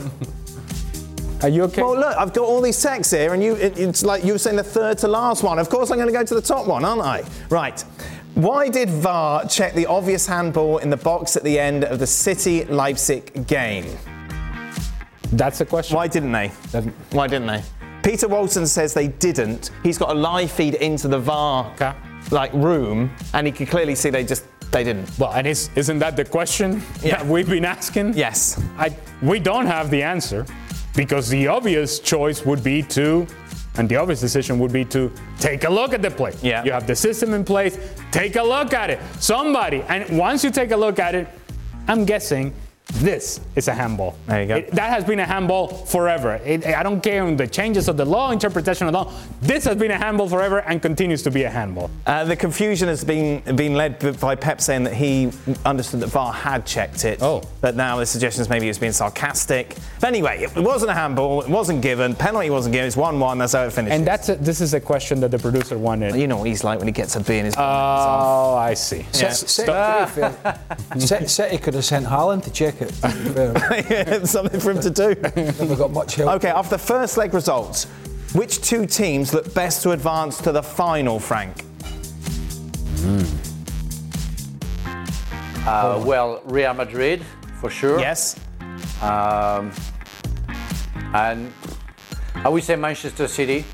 *laughs* are you okay? Well, look, I've got all these texts here, and you, it, it's like you were saying the third to last one. Of course, I'm going to go to the top one, aren't I? Right. Why did VAR check the obvious handball in the box at the end of the City Leipzig game? That's a question. Why didn't they? Why didn't they? Peter Walton says they didn't. He's got a live feed into the VAR Okay. like room, and he could clearly see they just they didn't. Well, and is, isn't that the question Yeah. that we've been asking? Yes. I, we don't have the answer because the obvious choice would be to, and the obvious decision would be to take a look at the play. Yeah. You have the system in place, take a look at it. Somebody, and once you take a look at it, I'm guessing this is a handball. There you go. It- that has been a handball forever. It, I don't care on the changes of the law, interpretation of the law. This has been a handball forever and continues to be a handball. Uh, the confusion has been been led by Pep saying that he understood that VAR had checked it. Oh. But now the suggestion is maybe he was being sarcastic. But anyway, it wasn't a handball. It wasn't given. Penalty wasn't given. It's 1 1. That's how it finished. And that's a, this is a question that the producer wanted. you know what he's like when he gets a B in his. Oh, I see. Yeah. City, to be fair, City- City could have sent Haaland to check it. to. *laughs* Something for him to do. Never got much help. Okay, after the first leg results, which two teams look best to advance to the final, Frank? Uh, well, Real Madrid, for sure. Yes. Um, and I would say Manchester City.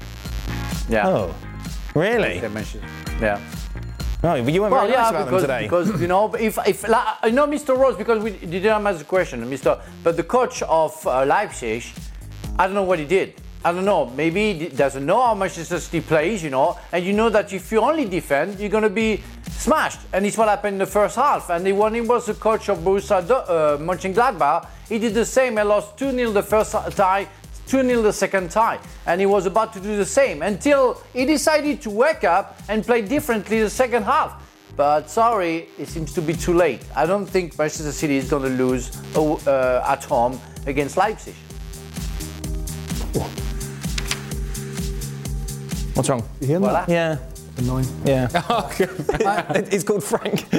Yeah. Oh, really? Say Manchester. Yeah. No, you weren't Well, very yeah, nice about because, them today. because you know, if if like, I know Mr. Rose because we didn't ask the question, Mr. But the coach of uh, Leipzig, I don't know what he did. I don't know. Maybe he doesn't know how much City plays, you know, and you know that if you only defend, you're gonna be smashed. And it's what happened in the first half. And then when he was the coach of Borussia uh, Mönchengladbach, he did the same and lost 2-0 the first tie, 2-0 the second tie. And he was about to do the same until he decided to wake up and play differently the second half. But sorry, it seems to be too late. I don't think Manchester City is going to lose uh, at home against Leipzig. What's wrong? You hear Voilà. that? Yeah. Annoying. Yeah. It- He's called Frank. *laughs*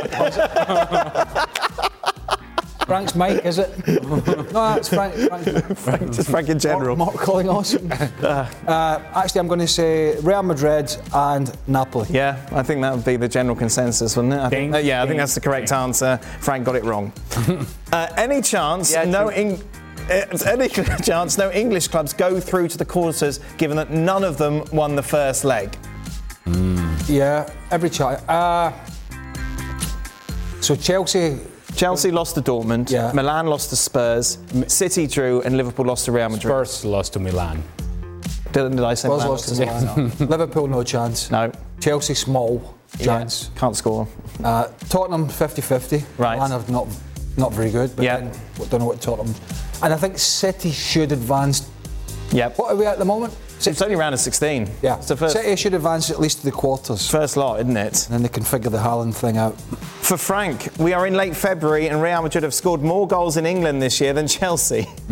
Frank's Mike, is it? no, that's Frank. Frank's Frank, just Frank in general. Mark calling awesome. *laughs* uh, actually, I'm going to say Real Madrid and Napoli. Yeah, I think that would be the general consensus, wouldn't it? I think, uh, yeah, I think that's the correct answer. Frank got it wrong. *laughs* uh, any chance Yeah, no true. Uh, any *laughs* chance no English clubs go through to the quarters, given that none of them won the first leg? Yeah, every chance. Uh, so Chelsea. Chelsea lost to Dortmund. Yeah. Milan lost to Spurs. City drew, and Liverpool lost to Real Madrid. Spurs lost to Milan. Did, did I say Spurs Milan lost to Milan. *laughs* Liverpool, no chance. No. Chelsea, small chance. Yeah, can't score. Uh, Tottenham, 50-50. Right. Milan are not, not very good, but Yeah. then, don't know what Tottenham. And I think City should advance. Yeah. What are we at the moment? It's only round of 16. Yeah. So first, City should advance at least to the quarters. first lot, isn't it? And then they can figure the Haaland thing out. For Frank, we are in late February and Real Madrid have scored more goals in England this year than Chelsea. *laughs*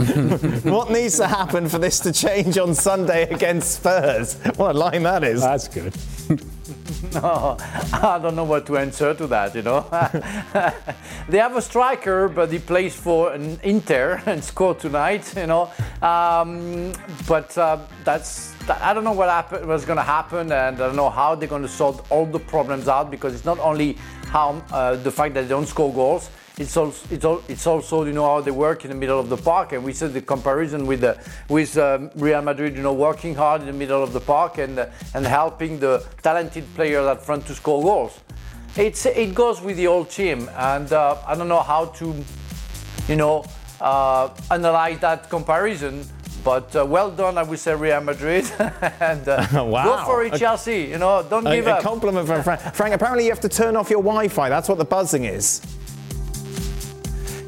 what needs to happen for this to change on Sunday against Spurs? What a line that is. That's good. *laughs* No, I don't know what to answer to that, you know. *laughs* they have a striker, but he plays for an Inter and *laughs* scored tonight, you know. Um, but uh, that's, I don't know what happen, what's going to happen, and I don't know how they're going to sort all the problems out because it's not only how uh, the fact that they don't score goals, it's also, it's, al- it's also you know how they work in the middle of the park. And we said the comparison with the, with um, Real Madrid you know working hard in the middle of the park and uh, and helping the talented players at front to score goals. It's it goes with the whole team and uh, I don't know how to you know uh, analyze that comparison but uh, well done, I would say Real Madrid, *laughs* and uh, *laughs* Wow. go for it, A- Chelsea. You know, don't give A, a compliment from Frank. Frank, apparently you have to turn off your Wi Fi. That's what the buzzing is.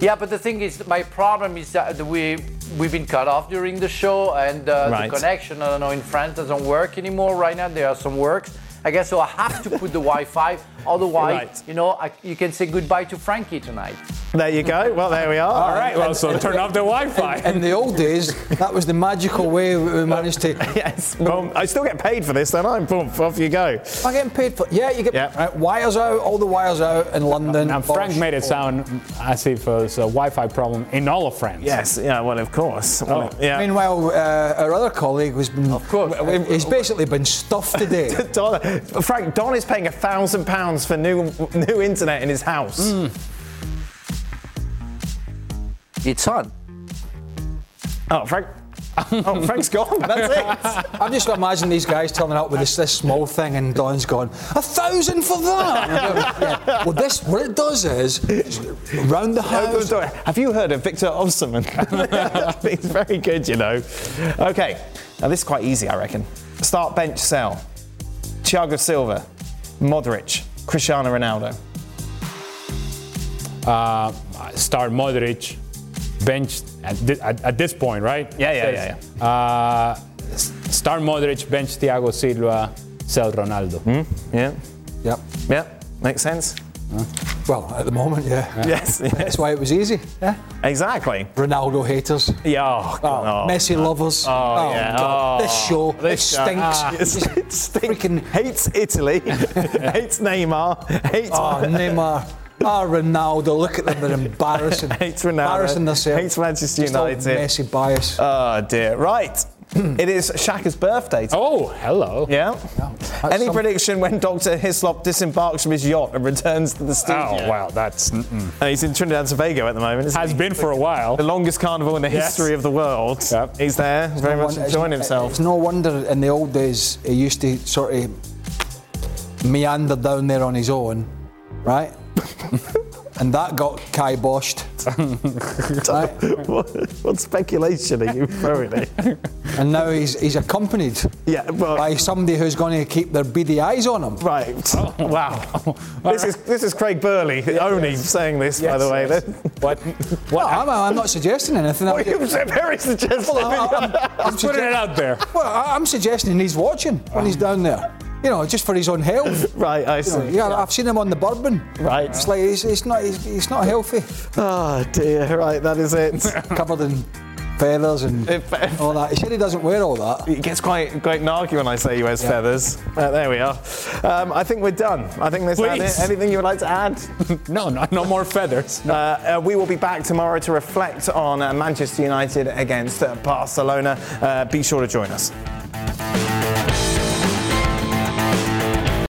Yeah, but the thing is, my problem is that we we've been cut off during the show, and uh, Right. the connection, I don't know, in France doesn't work anymore. Right now, there are some works. I guess so. I have to put the Wi-Fi. Otherwise, Right. you know, I, you can say goodbye to Frankie tonight. There you go. Well, there we are. All right, well, so turn off the Wi-Fi. In the old days, that was the magical way we managed to. *laughs* Yes. Well, I still get paid for this, don't I? Boom, off you go. Am I getting paid for? Yeah, you get Yeah. right, wires out. All the wires out in London. Now, Frank made it sound as if it was a Wi-Fi problem in all of France. Yes. Yeah. Well, of course. Well, Oh. yeah. Meanwhile, uh, our other colleague has been. Of course. He's basically been stuffed today. *laughs* Don, Frank, Don is paying a thousand pounds for new new internet in his house. Mm. It's on. Oh, Frank. Oh, Frank's gone. *laughs* That's it. I'm just imagining these guys turning up with this, this small thing, and Don's gone a thousand for that. *laughs* Yeah. Well, this what it does is round the house. Have you heard of Victor Osimhen? *laughs* He's very good, you know. Okay, now this is quite easy, I reckon. Start bench sell. Thiago Silva, Modric, Cristiano Ronaldo. Uh, start Modric, bench at, thi- at, at this point, right? Yeah, yeah, yeah, yeah. Uh, start Modric, bench Thiago Silva, sell Ronaldo. Yeah, Yep. yeah, makes sense. Well, at the moment, yeah. *laughs* Yes, That's why it was easy. Yeah. exactly. Ronaldo haters. Yeah, oh, Oh, God, oh. Messi lovers. Oh, yeah. God. Oh, this show, this it stinks. Ah, *laughs* it stinks. freaking- hates Italy, *laughs* hates Neymar, hates Oh, Neymar. Ah, Ronaldo. Look at them. They're embarrassing. Hates Ronaldo. Embarrassing themselves. Hates Manchester Just all United. Messi bias. Oh dear. Right. *clears throat* it is Shaka's birthday. today. Oh, hello. Yeah. That's Any some- prediction when Dr. Hislop disembarks from his yacht and returns to the studio? Oh, wow, that's mm-mm. Uh, he's in Trinidad and Tobago at the moment. Isn't has he? been for a while. the longest carnival in the Yes. history of the world. Yep. He's there, very No much wonder- enjoying it's- himself. It's no wonder in the old days he used to sort of meander down there on his own, right? *laughs* and that got kiboshed. *laughs* right? what, what speculation are you throwing in? And now he's he's accompanied yeah, well, by somebody who's going to keep their beady eyes on him. right. Oh, wow. *laughs* this is this is Craig Burley, the only saying this, by the way. yes. *laughs* What? Well, I'm, I'm not suggesting anything. What I'm, you said very suggestive. Well, I- I'm- I'm Putting sugge- it out there. well, I'm suggesting he's watching when he's um, down there. You know, just for his own health. *laughs* right, I You know, see. yeah, I've seen him on the bourbon. Right. It's like he's, he's not he's, he's not healthy. Oh dear, right, that is it. *laughs* Covered in feathers and all that. He said he doesn't wear all that. It gets quite quite narky when I say he wears feathers. Uh, there we are. Um, I think we're done. I think there's that it. Anything you would like to add? *laughs* No, no, no more feathers. Uh, uh, we will be back tomorrow to reflect on uh, Manchester United against uh, Barcelona. Uh, be sure to join us.